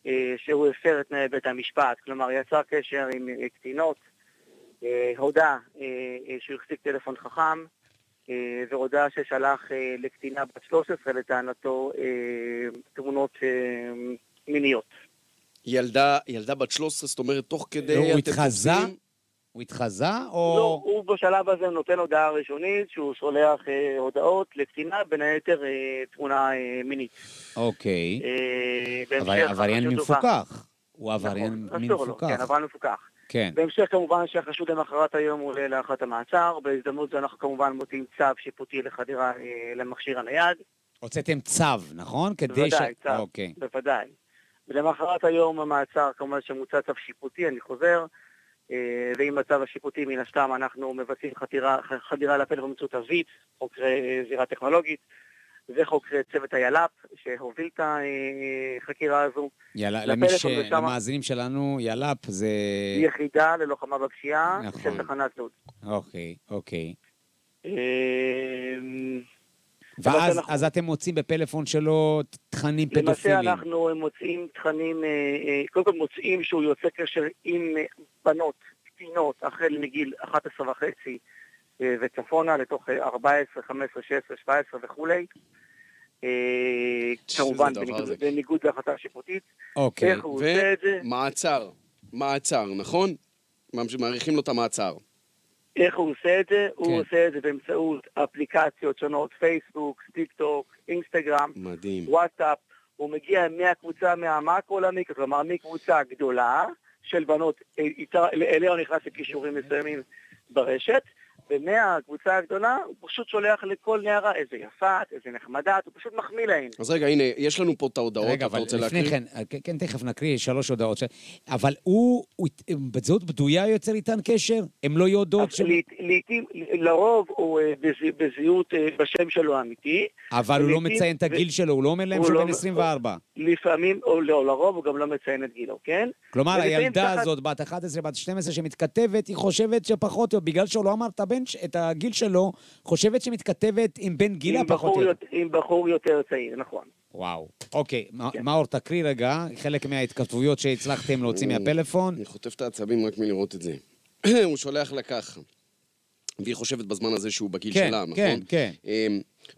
אה, שהוא הפר את תנאי בית המשפט, כלומר יצר קשר עם אה, קטינות, הודה אה, שהוא החזיק טלפון חכם, והודה ששלח לקטינה בת 13 לטענתו תמונות מיניות. ילדה, ילדה בת 13, זאת אומרת, תוך כדי... לא, הוא התחזה? הוא התחזה, לא, או... הוא בשלב הזה נותן הודעה ראשונית שהוא שולח אה, הודעות לקטינה, בין היתר אה, תמונה אה, מינית. אוקיי. אה, אבל עבריין. מפוקח. הוא עבריין נכון, לו, מפוקח. כן, עבריין מפוקח. כן. בהמשך כמובן שהחשוד למחרת היום עולה להארכת המעצר, בהזדמנות זו אנחנו כמובן מוציאים צו שיפוטי לחדירה אה, למכשיר הנייד, הוצאתם צו, נכון? כדי בוודאי, ש... צו. אוקיי. בוודאי. ולמחרת היום המעצר כמובן שמוצא צו שיפוטי, אני חוזר, ועם הצו השיפוטי מן הסתם אנחנו מבצעים חדירה, חדירה לפלאפון באמצעות הוויץ, חוקרי אה, זירה טכנולוגית, וחוקרי צוות היל"פ שהוביל את החקירה הזו. יאללה, למי ש... ושמה- למאזינים שלנו, יל"פ זה... יחידה ללוחמה בפשיעה נכון. של תחנת לוד. אוקיי, אוקיי. אה, ואז אנחנו- אז אתם מוצאים בפלאפון שלו תכנים פדופיליים. למעשה אנחנו מוצאים תכנים, אה, אה, קודם כל מוצאים שהוא יוצא קשר עם אה, בנות, קטינות, החל מגיל 11 וחצי וצפונה, לתוך אה, 14, 15, 16, 17 וכולי. כמובן בניגוד- להחלטה שיפוטית. אוקיי. ומעצר. מעצר, נכון? ממש- מאריכים לו את המעצר. איך הוא עושה את זה? כן. הוא עושה את זה באמצעות אפליקציות שונות, פייסבוק, טיק טוק, אינסטגרם, מדהים. וואטסאפ, הוא מגיע מהקבוצה מהמאקרו העולמי, כלומר מקבוצה גדולה של בנות, אה, אליה הוא נכנס לכישורים מסוימים ברשת, ומהקבוצה הגדולה הוא פשוט שולח לכל נערה איזה יפה, את, איזה נחמדה, את, הוא פשוט מחמיא להן. אז רגע, הנה, יש לנו פה את ההודעות, רגע, אתה אבל רוצה לפני להקריא? כן, אה, כן, כן, תכף נקריא שלוש הודעות. ש- אבל הוא, הוא בזהות בדויה יוצר איתן קשר? הם לא יודעות ש... לעיתים, לרוב הוא אה, בז- בזהות אה, בשם שלו האמיתי, אבל הוא לא מציין את הגיל שלו, הוא לא אומר להם הוא שהוא לא- בן 24. לפעמים, או לא, לרוב הוא גם לא מציין את גילו, כן? כלומר, הילדה תחת- הזאת, בת 11, בת 12, שמתכתבת, היא חושבת שפחות, בגלל שהוא לא אמר את הבן, ש- את הגיל שלו, חושבת שמתכתבת עם בן גילה עם פחות או יותר. יות- עם בחור יותר צעיר, נכון. וואו. אוקיי, כן. מאור, תקריא רגע, חלק מההתכתבויות שהצלחתם להוציא הוא- מהפלאפון. אני חוטף את העצבים רק מלראות את זה. הוא שולח לה ככה, והיא חושבת בזמן הזה שהוא בגיל כן, שלה, נכון? כן, כן.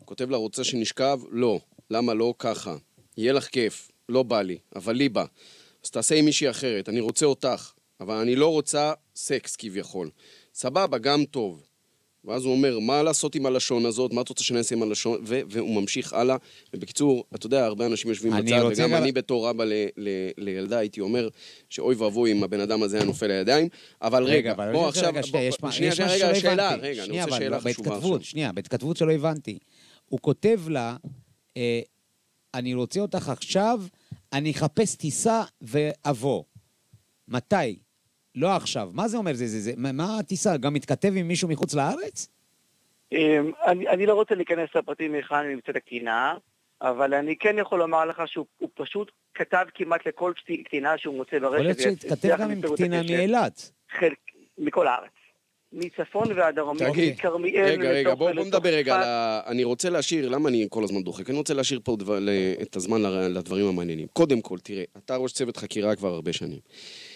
כותב לה, רוצה שנשכב? לא. למה לא? ככה. יהיה לך כיף. לא בא לי, אבל לי בא. אז תעשה עם מישהי אחרת, אני רוצה אותך, אבל אני לא רוצה סקס כביכול. סבבה, גם טוב. ואז הוא אומר, מה לעשות עם הלשון הזאת? מה את רוצה שנעשה עם הלשון? ו- והוא ממשיך הלאה. ובקיצור, אתה יודע, הרבה אנשים יושבים בצד, וגם גם- אני בתור אבא ל- ל- לילדה הייתי אומר שאוי ואבוי אם הבן אדם הזה היה נופל לידיים. אבל רגע, אבל בוא רגע, עכשיו... רגע, שנייה, בוא- שנייה, שנייה, רגע, שאלה. רגע, אני רוצה שאלה חשובה עכשיו. שנייה, בהתכתבות שלא הבנתי. הוא כותב לה, אה, אני רוצה אותך עכשיו, אני אחפש טיסה ואבוא. מתי? לא עכשיו. מה זה אומר? זה, זה, זה, מה- הטיסה? גם מתכתב עם מישהו מחוץ לארץ? אמ, אני, אני לא רוצה להיכנס לפרטים מהיכן נמצאת הקטינה, אבל אני כן יכול לומר לך שהוא הוא פשוט כתב כמעט לכל קטי- קטינה שהוא מוצא ברשת. יכול להיות שהתכתב גם עם קטינה. מאילת. חלק, מכל הארץ. מצפון ועד תגיד, מכרמיאל רגע, רגע, לתוך- בוא, לתוך נדבר רגע על. ה... אני רוצה להשאיר, למה אני כל הזמן דוחק? אני רוצה להשאיר פה דבר, את הזמן לדברים המעניינים. קודם כל, תראה, אתה ראש צוות חקירה כבר הרבה שנים.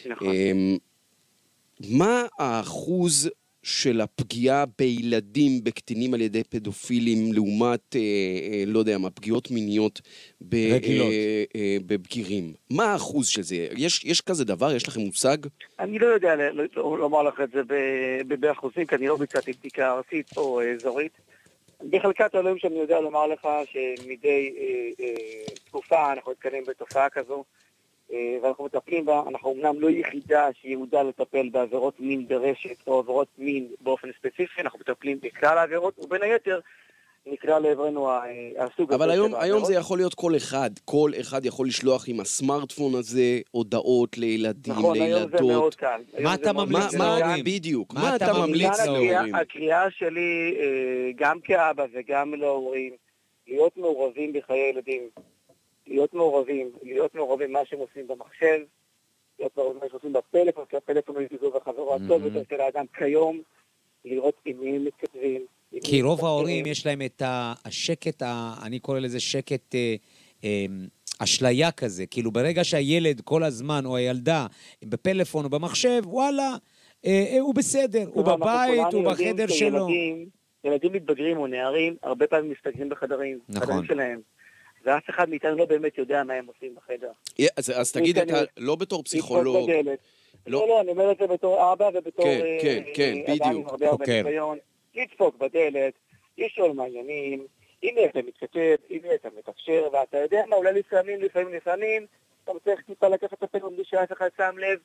נכון. מה האחוז של הפגיעה בילדים, בקטינים על ידי פדופילים, לעומת, אה, אה, לא יודע מה, פגיעות מיניות ב, רגילות. אה, אה, בבגירים? מה האחוז של זה? יש, יש כזה דבר? יש לכם מושג? אני לא יודע ל- ל- לומר לך את זה באחוזים, כי אני לא ביצעתי בדיקה ארצית או אה, אזורית. בחלקת אלוהים שאני יודע לומר לך שמדי אה, אה, תקופה אנחנו נתקלים בתופעה כזו, אה, ואנחנו מטפלים בה. אנחנו אמנם לא יחידה שיעודה לטפל בעבירות מין ברשת או עבירות מין באופן ספציפי, אנחנו מטפלים בכלל העבירות, ובין היתר נקרא לעברנו אה, הסוג אבל הזה היום, של היום העבירות. זה יכול להיות כל אחד. כל אחד יכול לשלוח עם הסמארטפון הזה הודעות לילדים, נכון, היום זה לילדות. מאוד קל. היום מה זה אתה מאוד ממליץ קל. מה, מה, להורים? בדיוק, מה מה אתה אתה ממליץ ממליץ להורים? הקריאה שלי, אה, גם כאבא וגם להורים, להיות מעורבים בחיי ילדים. להיות מעורבים, להיות מעורבים מה שהם עושים במחשב, להיות מעורבים מה שהם עושים בפלאפון, כי הפלאפון הוא זיגוב החברו הטוב Mhm. יותר של האדם כיום, לראות עם מי הם מתכתבים. כי רוב. ההורים יש להם את השקט, אני קורא לזה שקט אה, אה, אשליה כזה. כאילו ברגע שהילד כל הזמן, או הילדה, בפלאפון או במחשב, וואלה, אה, אה, הוא בסדר, הוא בבית, הוא בחדר שלו. ילדים מתבגרים או נערים, הרבה פעמים מסתגרים בחדרים, נכון. בחדרים שלהם. ואף אחד מאיתנו לא באמת יודע מה הם עושים בחדר. יה, אז, אז תגיד, אני- אתה לא בתור פסיכולוג. לא- לא, לא, אני אומר את זה בתור אבא ובתור כן, אה, כן, כן, אה, אדם עם בדיוק. הרבה הרבה חוקר. ניסיון. לדפוק בדלת, לשאול מה העניינים, עם מי אתה מתכתב, עם מי אתה מתקשר, ואתה יודע מה, אולי לפעמים, לפעמים, לפעמים, אתה צריך טיפה לקחת את הפלאפון בלי שאף אחד שם לב,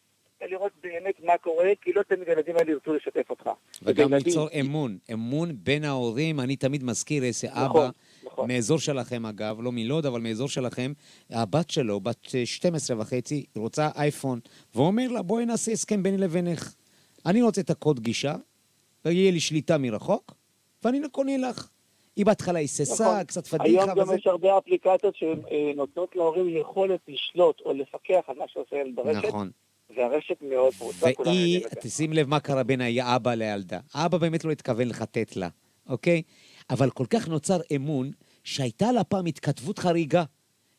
לראות באמת מה קורה, כי לא תמיד הילדים האלה ירצו לשתף אותך. וגם ליצור אמון, אמון בין ההורים. אני תמיד מזכיר איזה נכון, אבא, נכון. מאזור שלכם אגב, לא מלוד, אבל מאזור שלכם, הבת שלו, בת אה, 12 וחצי, רוצה אייפון, ואומר לה, בואי נעשה הסכם ביני לבינך. אני רוצה את הקוד גישה, ויהיה לי שליטה מרחוק, ואני קונה לך. היא בהתחלה היססה, נכון. קצת היום פדיחה גם וזה. יש הרבה אפליקציות שנותנות להורים יכולת לשלוט או לפקח על מה שעושה ילד ברשת, נכון. והרשת מאוד פרוצה, כולם והיא, יודעים את זה. תשים לב מה קרה בין האבא לילדה. האבא באמת לא התכוון לחטט לה, אוקיי? אבל כל כך נוצר אמון, שהייתה לה פעם התכתבות חריגה,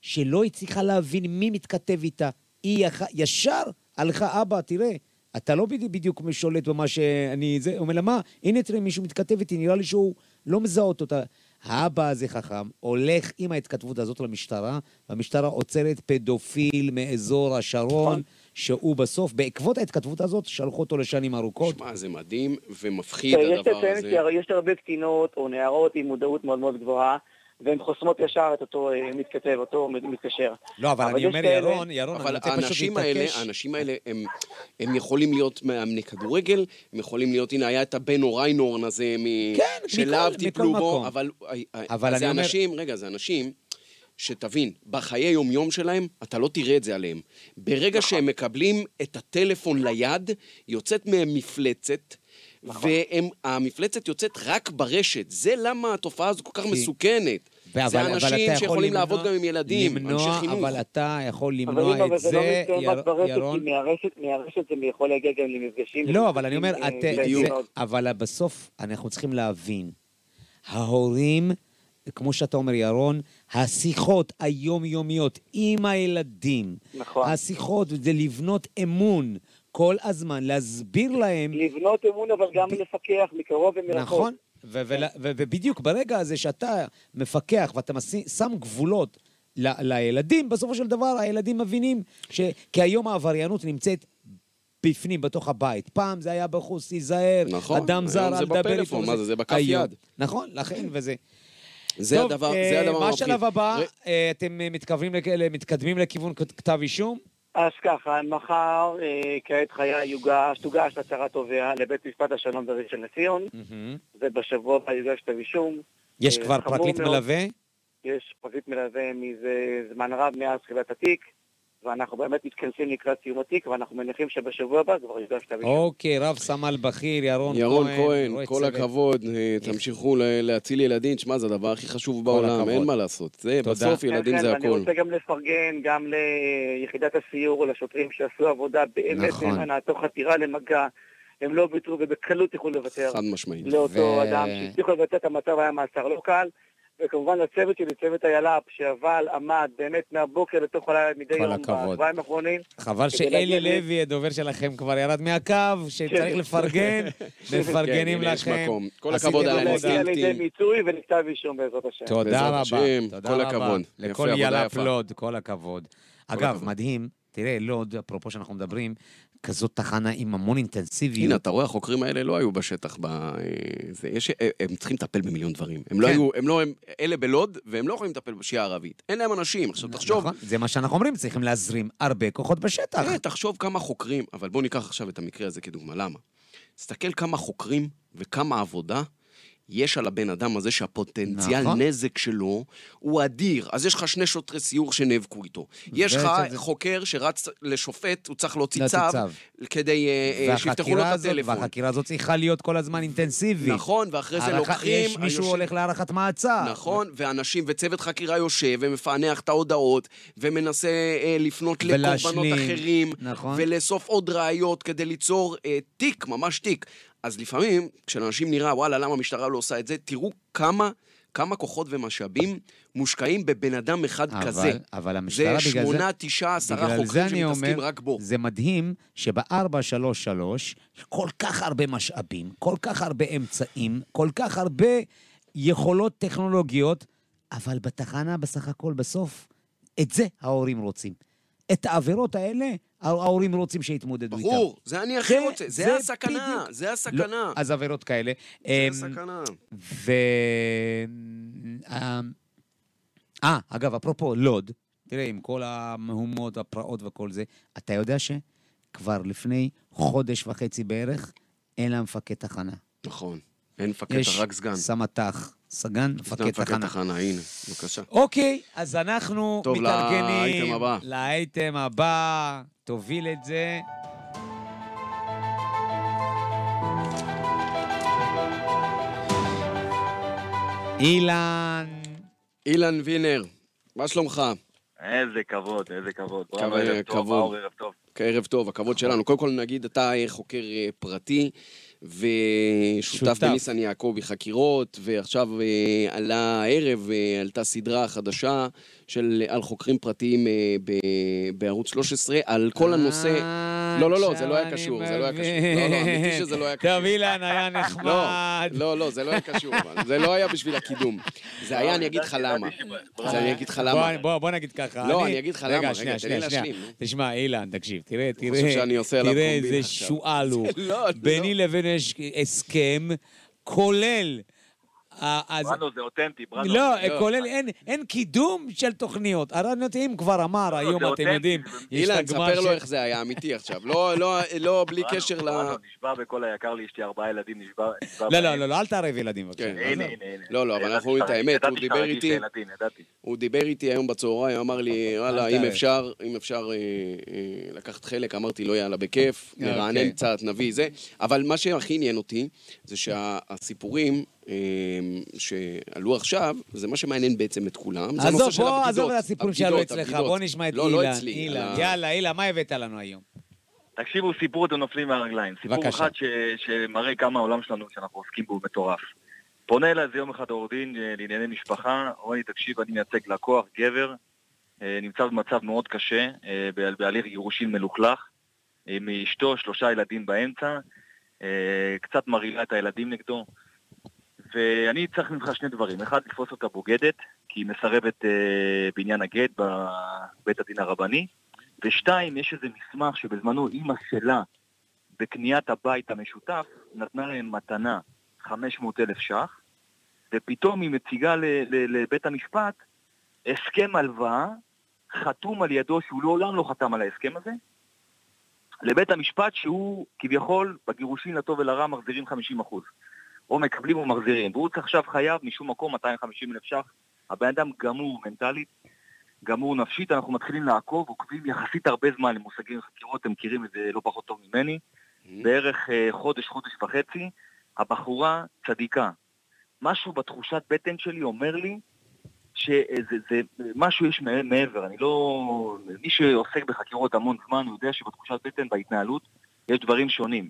שלא הצליחה להבין מי מתכתב איתה. היא יח... ישר הלכה, אבא, תראה, אתה לא בדיוק, שולט במה שאני... זה, אומר לה, מה? הנה תראה, מישהו מתכתב איתי, נראה לי שהוא לא מזהות אותה. האבא הזה חכם, הולך עם ההתכתבות הזאת למשטרה, והמשטרה עוצרת פדופיל מאזור השרון, נכון. שהוא בסוף, בעקבות ההתכתבות הזאת, שלחו אותו לשנים ארוכות. שמע, זה מדהים ומפחיד יש הדבר לציין הזה. שיש הרבה קטינות או נערות עם מודעות מאוד מאוד גבוהה, והן חוסמות ישר את אותו אה, מתכתב, אותו מתקשר. לא, אבל אבל אני יש אומר, כאלה- ירון, ירון, אני אבל רוצה פשוט האנשים האלה, להתעקש. האנשים האלה, הם, הם יכולים להיות מאמני כדורגל, הם יכולים להיות, הנה, היה את הבן אוריינורן הזה, מ... כן, של מכל- מכל טיפלו בו. אבל, אבל זה אני אומר- אנשים, רגע, זה אנשים, שתבין, בחיי יום-יום שלהם, אתה לא תראה את זה עליהם. ברגע נכון. שהם מקבלים את הטלפון ליד, יוצאת מהם מפלצת. נכון. והמפלצת יוצאת רק ברשת. זה למה התופעה הזו כל כך כי- מסוכנת. ואבל- זה אבל אנשים יכול שיכולים למנוע- לעבוד גם עם ילדים, למנוע, אנשי חינוך. אבל אתה יכול אבל למנוע אבל את זה לא זה, מסתיים רק יר- ברשת, ירון. כי מהרשת, מהרשת זה יכול להגיע גם למפגשים. לא, אבל אני אומר, את, בדיוק. זה, אבל בסוף אנחנו צריכים להבין, ההורים, כמו שאתה אומר, ירון, השיחות היומיומיות עם הילדים, נכון. השיחות זה לבנות אמון כל הזמן, להסביר להם, לבנות אמון, אבל גם לפקח מקרוב ומרחוק. נכון? ו- ול- ו- ובדיוק ברגע הזה שאתה מפקח ואתה שם גבולות ל- לילדים, בסופו של דבר הילדים מבינים ש... כי היום העבריינות נמצאת בפנים, בתוך הבית. פעם זה היה בחוץ, תיזהר, נכון, אדם היום זר, זה אל תדבר איתו. בפלאפון, מה זה, זה בכף היום. יד. נכון, לכן וזה. זה טוב, הדבר, אה, זה הדבר מה. השלב הבא? אה, אתם מתכוונים, מתקדמים לכיוון כתב אישום? אז ככה, מחר, אה, כעת חיה יוגש, תוגש הצהרת תובע לבית משפט השלום בראשון לציון, מהמם. ובשבוע הבא יוגש כתב אישום. יש אה, כבר פרקליט מאוד. מלווה? יש פרקליט מלווה מזה זמן רב מאז תחילת התיק, ואנחנו באמת מתכנסים לקראת סיום התיק, ואנחנו מניחים שבשבוע הבא כבר יוגש כתב אישום. אוקיי, רב סמל בכיר, ירון כהן. ירון כהן, כל. הכבוד, אה, תמשיכו ל- להציל ילדים, תשמע, זה הדבר הכי חשוב בעולם. אין מה לעשות. זה. בסוף ילדים כן, זה כן, ואני הכל. רוצה גם לפרגן גם ליחידת הסיור ולשוטרים שעשו עבודה באמת נכון. נאמנה, תוך חתירה למגע. הם לא ויתרו ובקלות יכלו לוותר חד משמעית. לאותו אדם שהצליחו לבצע את המצב היה מאסר לא קל. וכמובן לצוות שלי, צוות היל"פ, שאבל, עמד באמת מהבוקר לתוך הלילה מדי יום. בשבועיים האחרונים. חבל שאלי לוי, הדובר שלכם, כבר ירד מהקו, שצריך כן. לפרגן, מפרגנים כן, יש לכם. כל הכבוד על האינסטינקטים. לידי מיצוי ולכתב אישום בעזרת השם. תודה רבה, כל רבה. הכבוד. לכל יל"פ. לוד, כל הכבוד. אגב. מדהים, תראה, לוד, אפרופו שאנחנו מדברים, כזאת תחנה עם המון אינטנסיביות. הנה, אתה רואה, החוקרים האלה לא היו בשטח ב... אה, זה, יש, אה, הם צריכים לטפל במיליון דברים. הם לא כן. היו, הם לא, הם, אלה בלוד, והם לא יכולים לטפל בפשיעה הערבית. אין להם אנשים. עכשיו, תחשוב, נכון, זה מה שאנחנו אומרים, צריכים להזרים הרבה כוחות בשטח. תראה, תחשוב כמה חוקרים, אבל בוא ניקח עכשיו את המקרה הזה כדוגמה, למה? תסתכל כמה חוקרים וכמה עבודה יש על הבן אדם הזה שהפוטנציאל נכון. נזק שלו הוא אדיר. אז יש לך שני שוטרי סיור שנאבקו איתו. יש לך זה- חוקר שרץ לשופט, הוא צריך להוציא להוציא צו. כדי אה, אה, שיפתחו לו את הטלפון. והחקירה הזאת צריכה להיות כל הזמן אינטנסיבית. נכון, ואחרי זה לוקחים... יש מישהו היושב- הולך להארכת מעצר. נכון, ואנשים, וצוות חקירה יושב ומפענח את ההודעות, ומנסה אה, לפנות לקורבנות ולהשלים, אחרים, נכון. ולאסוף עוד ראיות כדי ליצור אה, תיק, ממש תיק. אז לפעמים, כשלאנשים נראה, וואלה, למה המשטרה לא עושה את זה, תראו כמה, כמה כוחות ומשאבים מושקעים בבן אדם אחד אבל- כזה. אבל זה המשטרה בגלל זה... שמונה, תשעה, עשרה בגלל זה חוקרים אני שמתעסקים אומר, רק בו. זה מדהים שב-433 כל כך הרבה משאבים, כל כך הרבה אמצעים, כל כך הרבה יכולות טכנולוגיות, אבל בתחנה בסך הכל בסוף, את זה ההורים רוצים. את העבירות האלה, ההורים רוצים שיתמודדו איתם. ברור, זה אני הכי רוצה, זה זה הסכנה, בדיוק. זה לא, הסכנה. אז עבירות כאלה. זה אמ, הסכנה. ו... אה, אה, אגב, אפרופו לוד, תראה, עם כל המהומות, הפרעות וכל זה, אתה יודע כבר לפני חודש וחצי בערך, אין לה מפקד תחנה. נכון. אין מפקד, יש רק סגן. סמטח, סגן, מפקד מפקד תחנה. תחנה, הנה, בבקשה. אוקיי, אז אנחנו טוב, מתארגנים לאייטם הבא. לאייטם הבא. תוביל את זה. אילן, אילן וינר, מה שלומך? איזה כבוד, איזה כבוד. כבוד, בראבו, ערב טוב, ערב טוב. ערב טוב, הכבוד שלנו. קודם כל נגיד, אתה חוקר אה, פרטי, ושותף שותף. בניסן יעקבי חקירות, ועכשיו אה, עלה הערב, אה, עלתה סדרה חדשה של, על חוקרים פרטיים אה, ב- בערוץ 13, על כל הנושא... לא, לא, לא, זה לא היה קשור, זה לא היה קשור. לא, לא, אמיתי שזה לא היה קשור. טוב, אילן היה לא, נחמד. לא, לא, זה לא היה קשור, אבל זה לא היה בשביל הקידום. זה היה, אני אגיד לך למה. זה אני אגיד לך למה. בוא, נגיד ככה. לא, אני אגיד לך למה, רגע, שנייה, שנייה, שנייה. תשמע, אילן, תקשיב, תראה, חושב תראה, שאני עושה עליו תראה איזה. שועל הוא. לא, לא. ביני לבין יש הסכם, כולל... ה- אז- ברנו זה אותנטי, ברנו. לא, לא. כולל, אין- אין קידום של תוכניות. הרדיו אם כבר אמר, היום זה אתם אותנטי, יודעים, זה- יש את אילן, ספר לו איך זה היה אמיתי עכשיו. לא, לא, לא, בלי קשר ל... נשבע בכל היקר לי, יש לי ארבעה ילדים, נשבע... לא, לא. לא, לא, אל תערב ילדים בבקשה. כן. הנה, עזוב. הנה, הנה. לא, לא, אבל אנחנו אומרים את האמת, הוא דיבר איתי. הוא דיבר איתי היום בצהריים, אמר לי, וואלה, אל אם. אפשר, אם אפשר אה, אה, לקחת חלק, אמרתי לו, יאללה, בכיף, אוקיי. נרענן קצת, נביא זה. אבל מה שהכי עניין אותי, זה שהסיפורים אה, שעלו עכשיו, זה מה שמעניין בעצם את כולם. עזוב, בוא. עזוב את הסיפורים שעלו אצלך. בוא נשמע את לא, לא אילן. אצלי. אילן, יאללה, אילן, מה הבאת לנו היום? תקשיבו, סיפור אתם נופלים מהרגליים. סיפור בבקשה. אחד ש... שמראה כמה העולם שלנו שאנחנו עוסקים בו מטורף. פונה אליי איזה יום אחד עורך דין אה, לענייני משפחה, אומר לי, תקשיב, אני מייצג לקוח, גבר, אה, נמצא במצב מאוד קשה, אה, בה- בהליך גירושין מלוכלך, אה, מאשתו, שלושה ילדים באמצע, קצת מרעילה את הילדים נגדו, ואני צריך ממך שני דברים. אחד, לתפוס אותה בוגדת, כי היא מסרבת אה, בעניין הגט בבית הדין הרבני, ושתיים, יש איזה מסמך שבזמנו אימא שלה, בקניית הבית המשותף, נתנה להם מתנה 500 אלף ש"ח, ופתאום היא מציגה לבית המשפט הסכם הלוואה חתום על ידו, שהוא לעולם לא חתם על ההסכם הזה, לבית המשפט שהוא כביכול בגירושין לטוב ולרע מחזירים 50%. או מקבלים או מחזירים, והוא עכשיו חייב משום מקום 250 אלף ש"ח. הבן אדם גמור מנטלית, גמור נפשית, אנחנו מתחילים לעקוב, עוקבים יחסית הרבה זמן. למושגים חקירות, אתם מכירים את זה לא פחות טוב ממני, בערך אה, חודש, חודש וחצי, הבחורה צדיקה. משהו בתחושת בטן שלי אומר לי שזה זה, משהו יש מע- מעבר, אני לא... מי שעוסק בחקירות המון זמן, הוא יודע שבתחושת בטן, בהתנהלות, יש דברים שונים.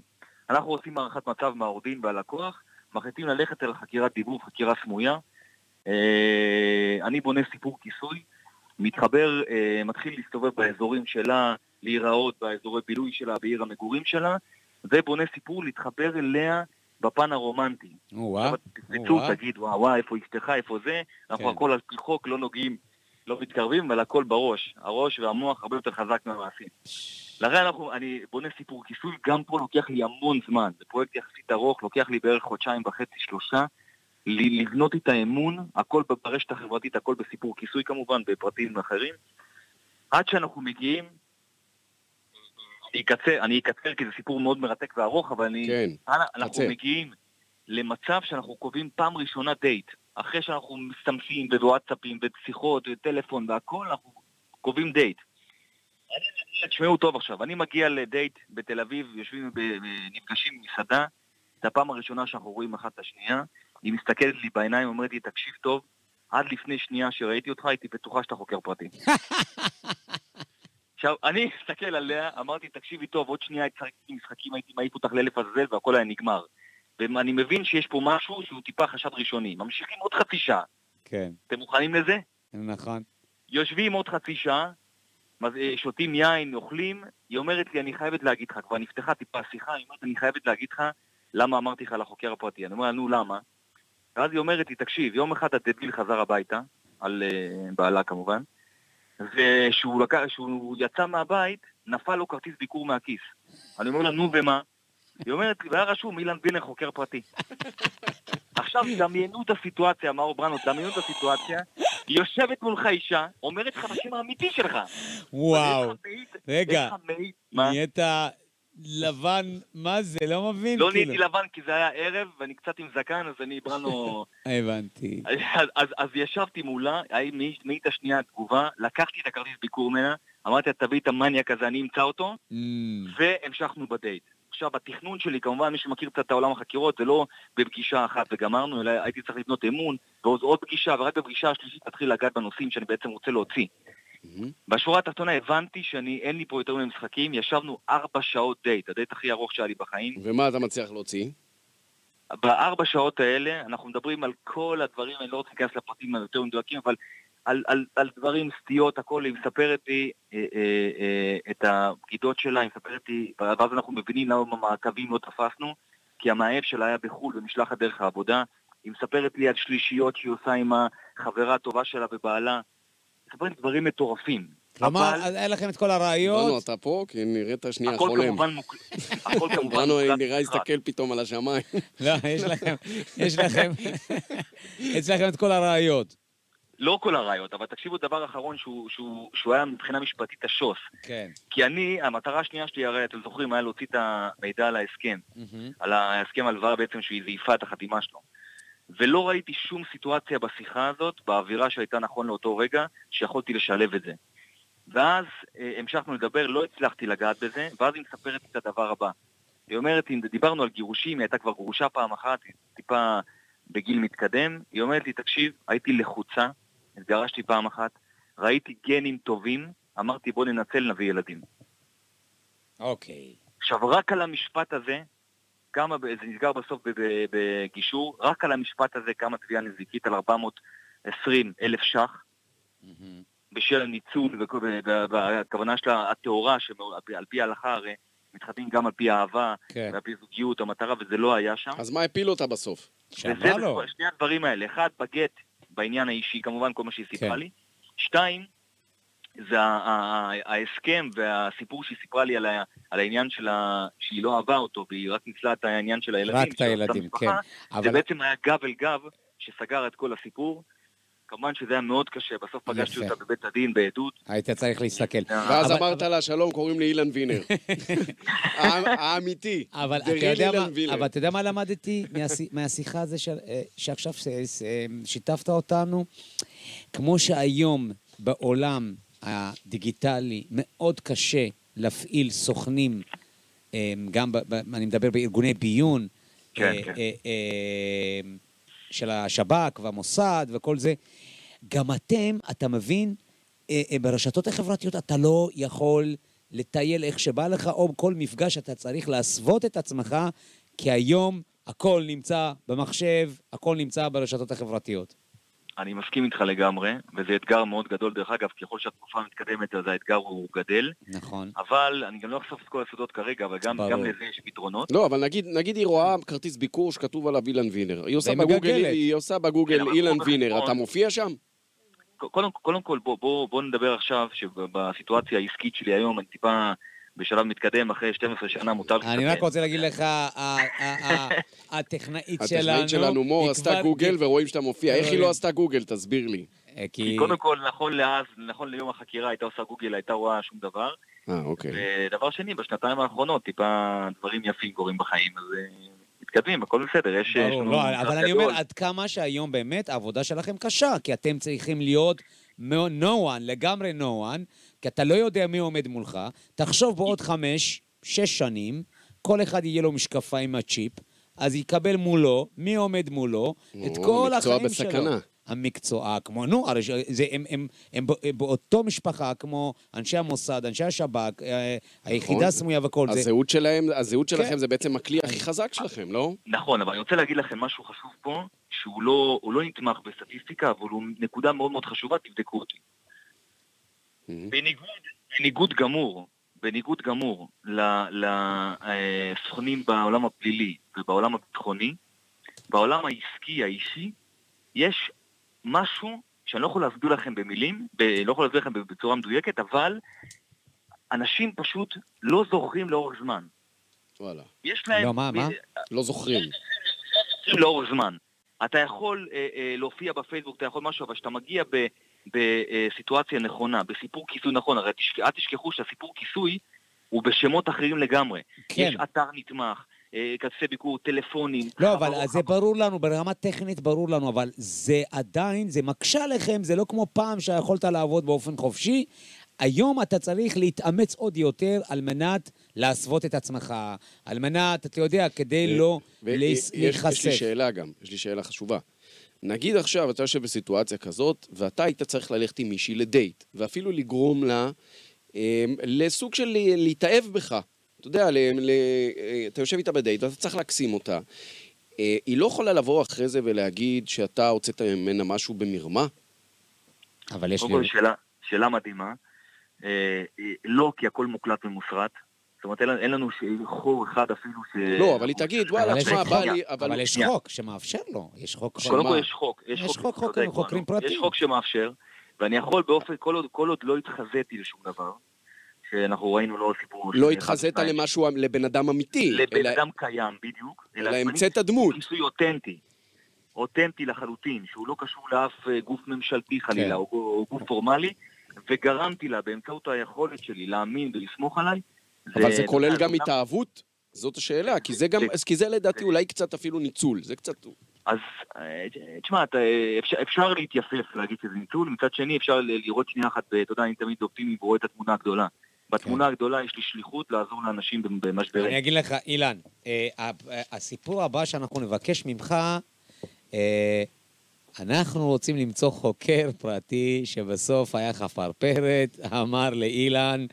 אנחנו עושים הערכת מצב מהעורך והלקוח, מחליטים ללכת אל חקירת דיבוב, חקירה סמויה. אה, אני בונה סיפור כיסוי, מתחבר, אה, מתחיל להסתובב באזורים שלה, להיראות באזורי בילוי שלה, בעיר המגורים שלה, ובונה סיפור להתחבר אליה בפן הרומנטי. או-אה. תגיד, וואו, וואו, איפה אשתך, איפה זה, אנחנו כן. הכל על פי חוק, לא נוגעים, לא מתקרבים, אבל הכל בראש. הראש והמוח הרבה יותר חזק מהמעשים. לכן אנחנו, אני בונה סיפור כיסוי, גם פה לוקח לי המון זמן, זה פרויקט יחסית ארוך, לוקח לי בערך חודשיים וחצי, שלושה, לבנות את האמון, הכל ברשת החברתית, הכל בסיפור כיסוי כמובן, בפרטים אחרים, עד שאנחנו מגיעים, אני אקצר, אני אקצר כי זה סיפור מאוד מרתק וארוך, אבל אני... כן, אנחנו. מגיעים למצב שאנחנו קובעים פעם ראשונה דייט. אחרי שאנחנו מסתמסים בוואטסאפים ובשיחות וטלפון והכל, אנחנו קובעים דייט. תשמעו טוב עכשיו, אני מגיע לדייט בתל אביב, יושבים, ב- ב- נפגשים במסעדה, את הפעם הראשונה שאנחנו רואים אחת את השנייה, היא מסתכלת לי בעיניים, אומרת לי, תקשיב טוב, עד לפני שנייה שראיתי אותך, הייתי בטוחה שאתה חוקר פרטי. עכשיו, אני מסתכל עליה, אמרתי, תקשיבי טוב, עוד שנייה הייתי משחק משחקים, הייתי מעיף אותך לאלף עזאזל והכל היה נגמר. ואני מבין שיש פה משהו שהוא טיפה חשד ראשוני. ממשיכים עוד חצי שעה. כן, אתם מוכנים לזה? נכון. יושבים עוד חצי שעה, אה, שותים יין, אוכלים, היא אומרת לי, אני חייבת להגיד לך, כבר נפתחה טיפה השיחה, היא אומרת, אני חייבת להגיד לך למה אמרתי לך על החוקר הפרטי. אני אומר נו, למה? ואז היא אומרת לי, תקשיב, יום אחד הדביל חזר הביתה, על uh, בעלה כמובן, וכשהוא לקח, יצא מהבית, נפל לו כרטיס ביקור מהכיס. אני אומר לה, נו, ומה? היא אומרת לי, והיה רשום אילן וינר חוקר פרטי. עכשיו, דמיינו את הסיטואציה, מאור בראנו, דמיינו את הסיטואציה יושבת מולך אישה, אומרת לך השם האמיתי שלך. וואו. רגע? נהיית לבן, מה זה? לא מבין. לא כאילו. נהייתי לבן כי זה היה ערב, ואני קצת עם זקן, אז אני בראנו... הבנתי. אז, ישבתי מולה, מאית השנייה תגובה, לקחתי את הכרטיס ביקור ממנה, אמרתי לה, תביא את המניאק הזה, אני אמצא אותו, Mm, והמשכנו בדייט. עכשיו, בתכנון שלי, כמובן, מי שמכיר קצת את העולם החקירות, זה לא בפגישה אחת וגמרנו, אלא הייתי צריך לבנות אמון, ועוד עוד פגישה, ורק בפגישה השלישית תתחיל לגעת בנושאים שאני בעצם רוצה להוציא. מהמם. בשורה התחתונה הבנתי שאני, אין לי פה יותר מיני משחקים, ישבנו ארבע שעות דייט, הדייט הכי ארוך שהיה לי בחיים. ומה אתה מצליח להוציא? בארבע שעות האלה אנחנו מדברים על כל הדברים, אני לא רוצה להיכנס לפרטים היותר מדויקים, אבל על, על, על דברים, סטיות, הכל, היא מספרת לי אה, אה, אה, את הבגידות שלה, היא מספרת לי, ואז אנחנו מבינים למה במעקבים לא תפסנו, כי המאהב שלה היה בחו"ל במשלחת דרך העבודה, היא מספרת לי על שלישיות שהיא עושה עם החברה הטובה שלה ובעלה, היא מספרת לי דברים מטורפים. כלומר, אבל אז היה לכם את כל הראיות. אתה פה? כי נראית שנייה הכל חולם. כמובן מוקלט. הכל כמובן מוקלט נראה. הסתכל פתאום על השמיים. לא, יש לכם, יש לכם, יש לכם את כל הראיות. לא כל הראיות, אבל תקשיבו דבר אחרון שהוא, שהוא, שהוא היה מבחינה משפטית השוס. כן. כי אני, המטרה השנייה שלי, הרי אתם זוכרים, היה להוציא את המידע על ההסכם. מהמם. על ההסכם הלוואה בעצם שהיא זייפה את החתימה שלו. ולא ראיתי שום סיטואציה בשיחה הזאת, באווירה שהייתה נכון לאותו רגע, שיכולתי לשלב את זה. ואז אה, המשכנו לדבר, לא הצלחתי לגעת בזה, ואז היא מספרת את הדבר הבא. היא אומרת, אם דיברנו על גירושים, היא הייתה כבר גרושה פעם אחת, היא טיפה בגיל מתקדם, היא אומרת לי, תקשיב, הייתי לחוצה, התגרשתי פעם אחת, ראיתי גנים טובים, אמרתי בוא ננצל, נביא ילדים. אוקיי. עכשיו, רק על המשפט הזה, כמה, זה נסגר בסוף בגישור, רק על המשפט הזה קמה תביעה נזיקית על 420 אלף ש"ח, מהמם. בשל הניצול, והכוונה שלה הטהורה, שעל פי ההלכה הרי מתחתנים גם על פי אהבה, כן. ועל פי זוגיות, המטרה, וזה לא היה שם. אז מה הפיל אותה בסוף? וזה. בכל- שני הדברים האלה, אחד, בגט, בעניין האישי, כמובן כל מה שהיא סיפרה כן. לי. שתיים, זה ההסכם והסיפור שהיא סיפרה לי על, ה- על העניין שלה, שהיא לא אהבה אותו, והיא רק ניצלה את העניין של הילדים. רק את הילדים. כן. זה אבל בעצם היה גב אל גב שסגר את כל הסיפור. כמובן שזה היה מאוד קשה, בסוף פגשתי. אותה בבית הדין בעדות. היית צריך להסתכל. ואז אבל- אמרת לה, שלום, קוראים לי אילן וינר. הא- האמיתי. אבל אתה יודע מה, אילן וינר. אבל אתה יודע מה למדתי מהשי- מהשיחה הזו אה, שעכשיו ש- ש- שיתפת אותנו? כמו שהיום בעולם הדיגיטלי מאוד קשה להפעיל סוכנים, אה, גם, אני מדבר בארגוני ביון, כן, אה, כן. של השב"כ והמוסד וכל זה, גם אתם, אתה מבין, אה, אה, ברשתות החברתיות אתה לא יכול לטייל איך שבא לך, או כל מפגש אתה צריך להסוות את עצמך, כי היום הכל נמצא במחשב, הכל נמצא ברשתות החברתיות. אני מסכים איתך לגמרי, וזה אתגר מאוד גדול דרך אגב, ככל שהתקופה מתקדמת אז האתגר הוא גדל, נכון. אבל אני גם לא אחשוף את כל הסודות כרגע, אבל גם. גם לזה יש פתרונות. לא, אבל נגיד, נגיד היא רואה כרטיס ביקור שכתוב עליו אילן וינר. היא עושה בגוגל. היא עושה בגוגל כן, אילן וינר. אתה מופיע שם? קודם, קודם כל בוא, בוא, בוא נדבר עכשיו שבסיטואציה העסקית שלי היום אני טיפה בשלב מתקדם, אחרי 12 שנה מותר לי אני. רק רוצה להגיד לך, הטכנאית שלנו... הטכנאית שלנו מור עשתה גוגל ורואים שאתה מופיע. איך היא. לא עשתה גוגל? תסביר לי. אה, כי. קודם כל, נכון לאז, נכון ליום החקירה, הייתה עושה גוגל, הייתה רואה שום דבר. אה, אוקיי. ודבר שני, בשנתיים האחרונות טיפה דברים יפים קורים בחיים, אז אה, מתקדמים, הכל בסדר, יש... ברור, לא, אבל אני. אומר, עד כמה שהיום באמת העבודה שלכם קשה, כי אתם צריכים להיות no one, לגמרי no one, כי אתה לא יודע מי עומד מולך. תחשוב בעוד חמש, שש שנים, כל אחד יהיה לו משקפיים מהצ'יפ, אז יקבל מולו, מי עומד מולו, את כל החיים שלו. בסכנה. המקצוע, כמו, נו, הרי זה, הם, הם, הם, בא- באותו משפחה כמו אנשי המוסד, אנשי השב"כ, אה, היחידה הסמויה וכל זה. הזהות שלהם, הזהות כן. שלכם זה בעצם הכלי הכי חזק שלכם, לא? נכון, אבל אני רוצה להגיד לכם משהו חשוב פה, שהוא לא, הוא לא נתמך בסטטיסטיקה, אבל הוא נקודה מאוד מאוד חשובה, תבדקו אותי. Mhm. בניגוד, בניגוד גמור, בניגוד גמור לסוכנים בעולם הפלילי ובעולם הביטחוני, בעולם העסקי, האישי, יש משהו שאני לא יכול להסביר לכם במילים, ב, לא יכול להסביר לכם בצורה מדויקת, אבל אנשים פשוט לא זוכרים לאורך זמן. וואלה. יש להם... לא, מה, מה? לא זוכרים. זוכרים לאורך זמן. אתה יכול אה, אה, להופיע בפייסבוק, אתה יכול משהו, אבל כשאתה מגיע ב, בסיטואציה נכונה, בסיפור כיסוי נכון, הרי תשכ... אל תשכחו שהסיפור כיסוי הוא בשמות אחרים לגמרי. כן. יש אתר נתמך, אה, כרטיסי ביקור, טלפונים. לא, אבל זה ברור לנו, ברמה טכנית ברור לנו, אבל זה עדיין, זה מקשה עליכם, זה לא כמו פעם שיכולת לעבוד באופן חופשי. היום אתה צריך להתאמץ עוד יותר על מנת להסוות את עצמך, על מנת, אתה יודע, כדי לא ויש- להיס- יש לי להיחשף. שאלה גם, יש לי שאלה חשובה. נגיד עכשיו אתה יושב בסיטואציה כזאת, ואתה היית צריך ללכת עם מישהי לדייט, ואפילו לגרום לה אה, לסוג של ל- להתאהב בך. אתה יודע, ל, ל, אה, אתה יושב איתה בדייט ואתה צריך להקסים אותה. אה, היא לא יכולה לבוא אחרי זה ולהגיד שאתה הוצאת ממנה משהו במרמה? אבל יש קודם כל, לי... שאלה, שאלה מדהימה. אה, אה, לא, כי הכל מוקלט ומוסרט. זאת אומרת, אין, לנו- אין לנו חור אחד אפילו ש... לא, אבל היא תגיד, וואלה, אבל יש תשמע, בא לי, אבל יש שנייה. חוק שמאפשר לו, יש חוק... קודם? כל יש חוק. יש חוק, חוק, חוק, צודק, חוקרים. פרטיים. יש חוק שמאפשר, ואני יכול באופן, כל עוד, כל עוד לא התחזיתי לשום דבר, שאנחנו ראינו לא סיפור... לא התחזית למשהו, לבן אדם אמיתי. לבן אדם קיים, בדיוק. אלא המצאת דמות. כיסוי אותנטי. אותנטי לחלוטין, שהוא לא קשור לאף אה, גוף ממשלתי חלילה, כן. או, או גוף פורמלי, וגרמתי לה באמצעות היכולת שלי להאמין ולסמוך עליי. אבל זה כולל גם התאהבות? זאת השאלה, כי זה גם, כי זה לדעתי אולי קצת אפילו ניצול, זה קצת... אז אה, תשמע, אה, אפשר, להתייפף להגיד שזה ניצול, מצד שני אפשר לראות שנייה אחת, ב- אתה יודע, אני תמיד אופטימי ורואה את התמונה הגדולה. בתמונה הגדולה יש לי שליחות לעזור לאנשים במ- במשברים. אני אגיד לך, אילן, אה, אה, הסיפור הבא שאנחנו נבקש ממך, אה, אנחנו רוצים למצוא חוקר פרטי שבסוף היה חפרפרת, אמר לאילן,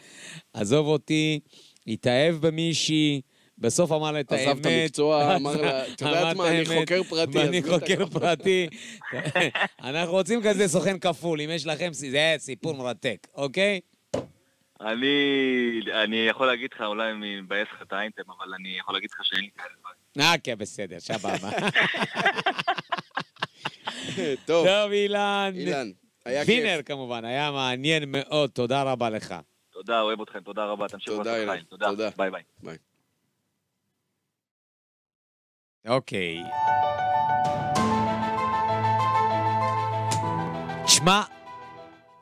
עזוב אותי, התאהב במישהי, בסוף אמר לה את האמת. עזב את המקצוע, אמר לה, "את יודעת מה, אני חוקר פרטי, את חוקר החפר." פרטי. אנחנו רוצים כזה סוכן כפול, אם יש לכם, זה סיפור מרתק, אוקיי? אני, אני יכול להגיד לך, אולי אני מבאס לך את האייטם, אבל אני יכול להגיד לך שאין לי כאלה דברים. אה, כן, בסדר, סבבה. טוב, טוב, אילן. אילן, היה וינר כיף. כמובן, היה מעניין מאוד, תודה רבה לך. תודה, אוהב אתכם, תודה רבה, תמשיכו תודה, לעשות חיים. תודה, תודה. ביי ביי. אוקיי. תשמע,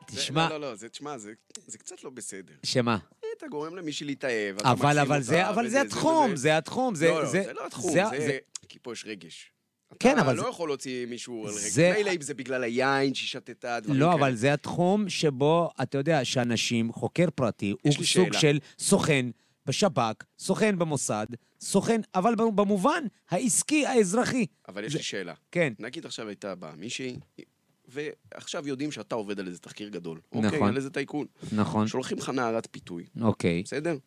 תשמע, לא, לא, לא, זה, תשמע, זה זה קצת לא בסדר. שמה? אתה גורם למישהי להתאהב, אתה אבל, אבל זה, אותה, אבל זה התחום, זה התחום, זה... לא, לא, זה לא התחום, זה... כי פה יש רגש. כן, אתה אבל לא זה- יכול להוציא מישהו על. זה- מילא אם זה בגלל היין שהיא שתתה, דברים לא, כאלה. אבל זה התחום שבו, אתה יודע, שאנשים, חוקר פרטי, הוא סוג שאלה. של סוכן בשב"כ, סוכן במוסד, סוכן, אבל במובן העסקי, האזרחי. אבל יש זה- לי שאלה. כן. נגיד עכשיו הייתה באה מישהי, ועכשיו יודעים שאתה עובד על איזה תחקיר גדול. נכון. אוקיי, על איזה טייקון. נכון, שולחים לך נערת פיתוי, אוקיי. בסדר?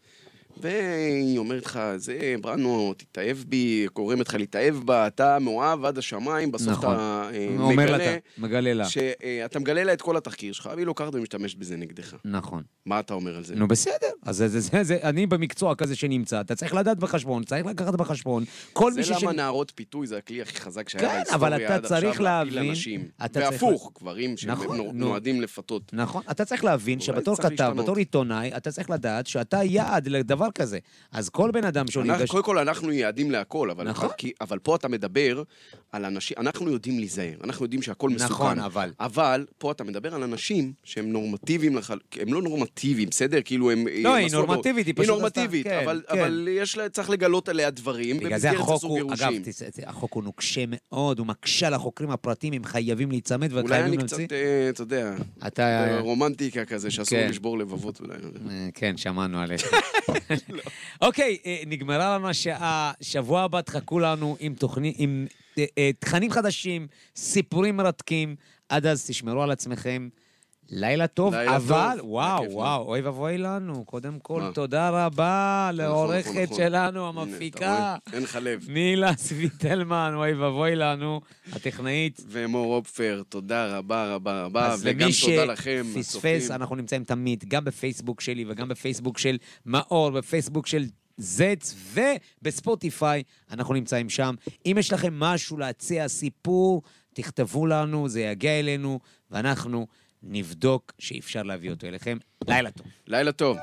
והיא אומרת לך, זה, בראנו, תתאהב בי, גורמת לך להתאהב בה, אתה מאוהב עד השמיים, בסוף נכון. אתה אה, מגלה, אתה מגלה לה. שאתה מגלה לה את כל התחקיר שלך, והיא לוקחת ומשתמשת בזה נגדך. נכון. מה אתה אומר על זה? נו בסדר, אז זה, זה, זה, זה, אני במקצוע כזה שנמצא, אתה צריך לדעת בחשבון, צריך לקחת בחשבון. כל זה מישהו למה נערות פיתוי זה הכלי הכי חזק שהיה כן, בהיסטוריה עד צריך עכשיו להפיל אנשים. אתה צריך- והפוך, גברים נכון, נו. שנועדים לפתות. נכון, אתה צריך להבין שבתור כתב. בתור עיתונאי, אתה צריך לדעת שאתה יעד לדבר כזה. אז כל בן אדם שהוא ניגש... קודם כל אנחנו יעדים להכל, אבל, נכון. כי, אבל פה אתה מדבר על אנשים, אנחנו יודעים להיזהר, אנחנו יודעים שהכל מסוכן. נכון, אבל... אבל פה אתה מדבר על אנשים שהם נורמטיביים, לחל... הם לא נורמטיביים, בסדר? כאילו הם... לא, היא נורמטיבית, היא היא פשוט נורמטיבית, עשתה- כן, אבל, כן. אבל יש לה, צריך לגלות עליה דברים בגלל זה במסגרת הוא, גירושים. אגב, החוק הוא נוקשה מאוד, הוא מקשה על החוקרים הפרטיים, הם חייבים להיצמד אולי וחייבים אני להמציא. קצת, אה, אתה יודע, אתה... רומנטיקה כזה, שאסור כן. לשבור לבבות אולי. אה, כן, שמענו עליך. אוקיי, אה, נגמרה לנו השעה, שבוע הבא תחכו לנו עם אה, אה, תכנים חדשים, סיפורים מרתקים. עד אז תשמרו על עצמכם. לילה טוב, לילה אבל, טוב. וואו, וואו, אוי ואבוי לנו. קודם כל, מה? תודה רבה נכון, לעורכת נכון. שלנו, המפיקה? אין לך לב. מילה סוויטלמן, אוי ואבוי לנו, הטכנאית. ומור אופפר, תודה רבה רבה רבה, אז וגם למי תודה לכם, שפספס, הצופים. אנחנו נמצאים תמיד, גם בפייסבוק שלי וגם בפייסבוק של מאור, בפייסבוק של זץ ובספוטיפיי, אנחנו נמצאים שם. אם יש לכם משהו להציע, סיפור, תכתבו לנו, זה יגיע אלינו, ואנחנו נבדוק שאפשר להביא אותו אליכם. לילה טוב. לילה טוב.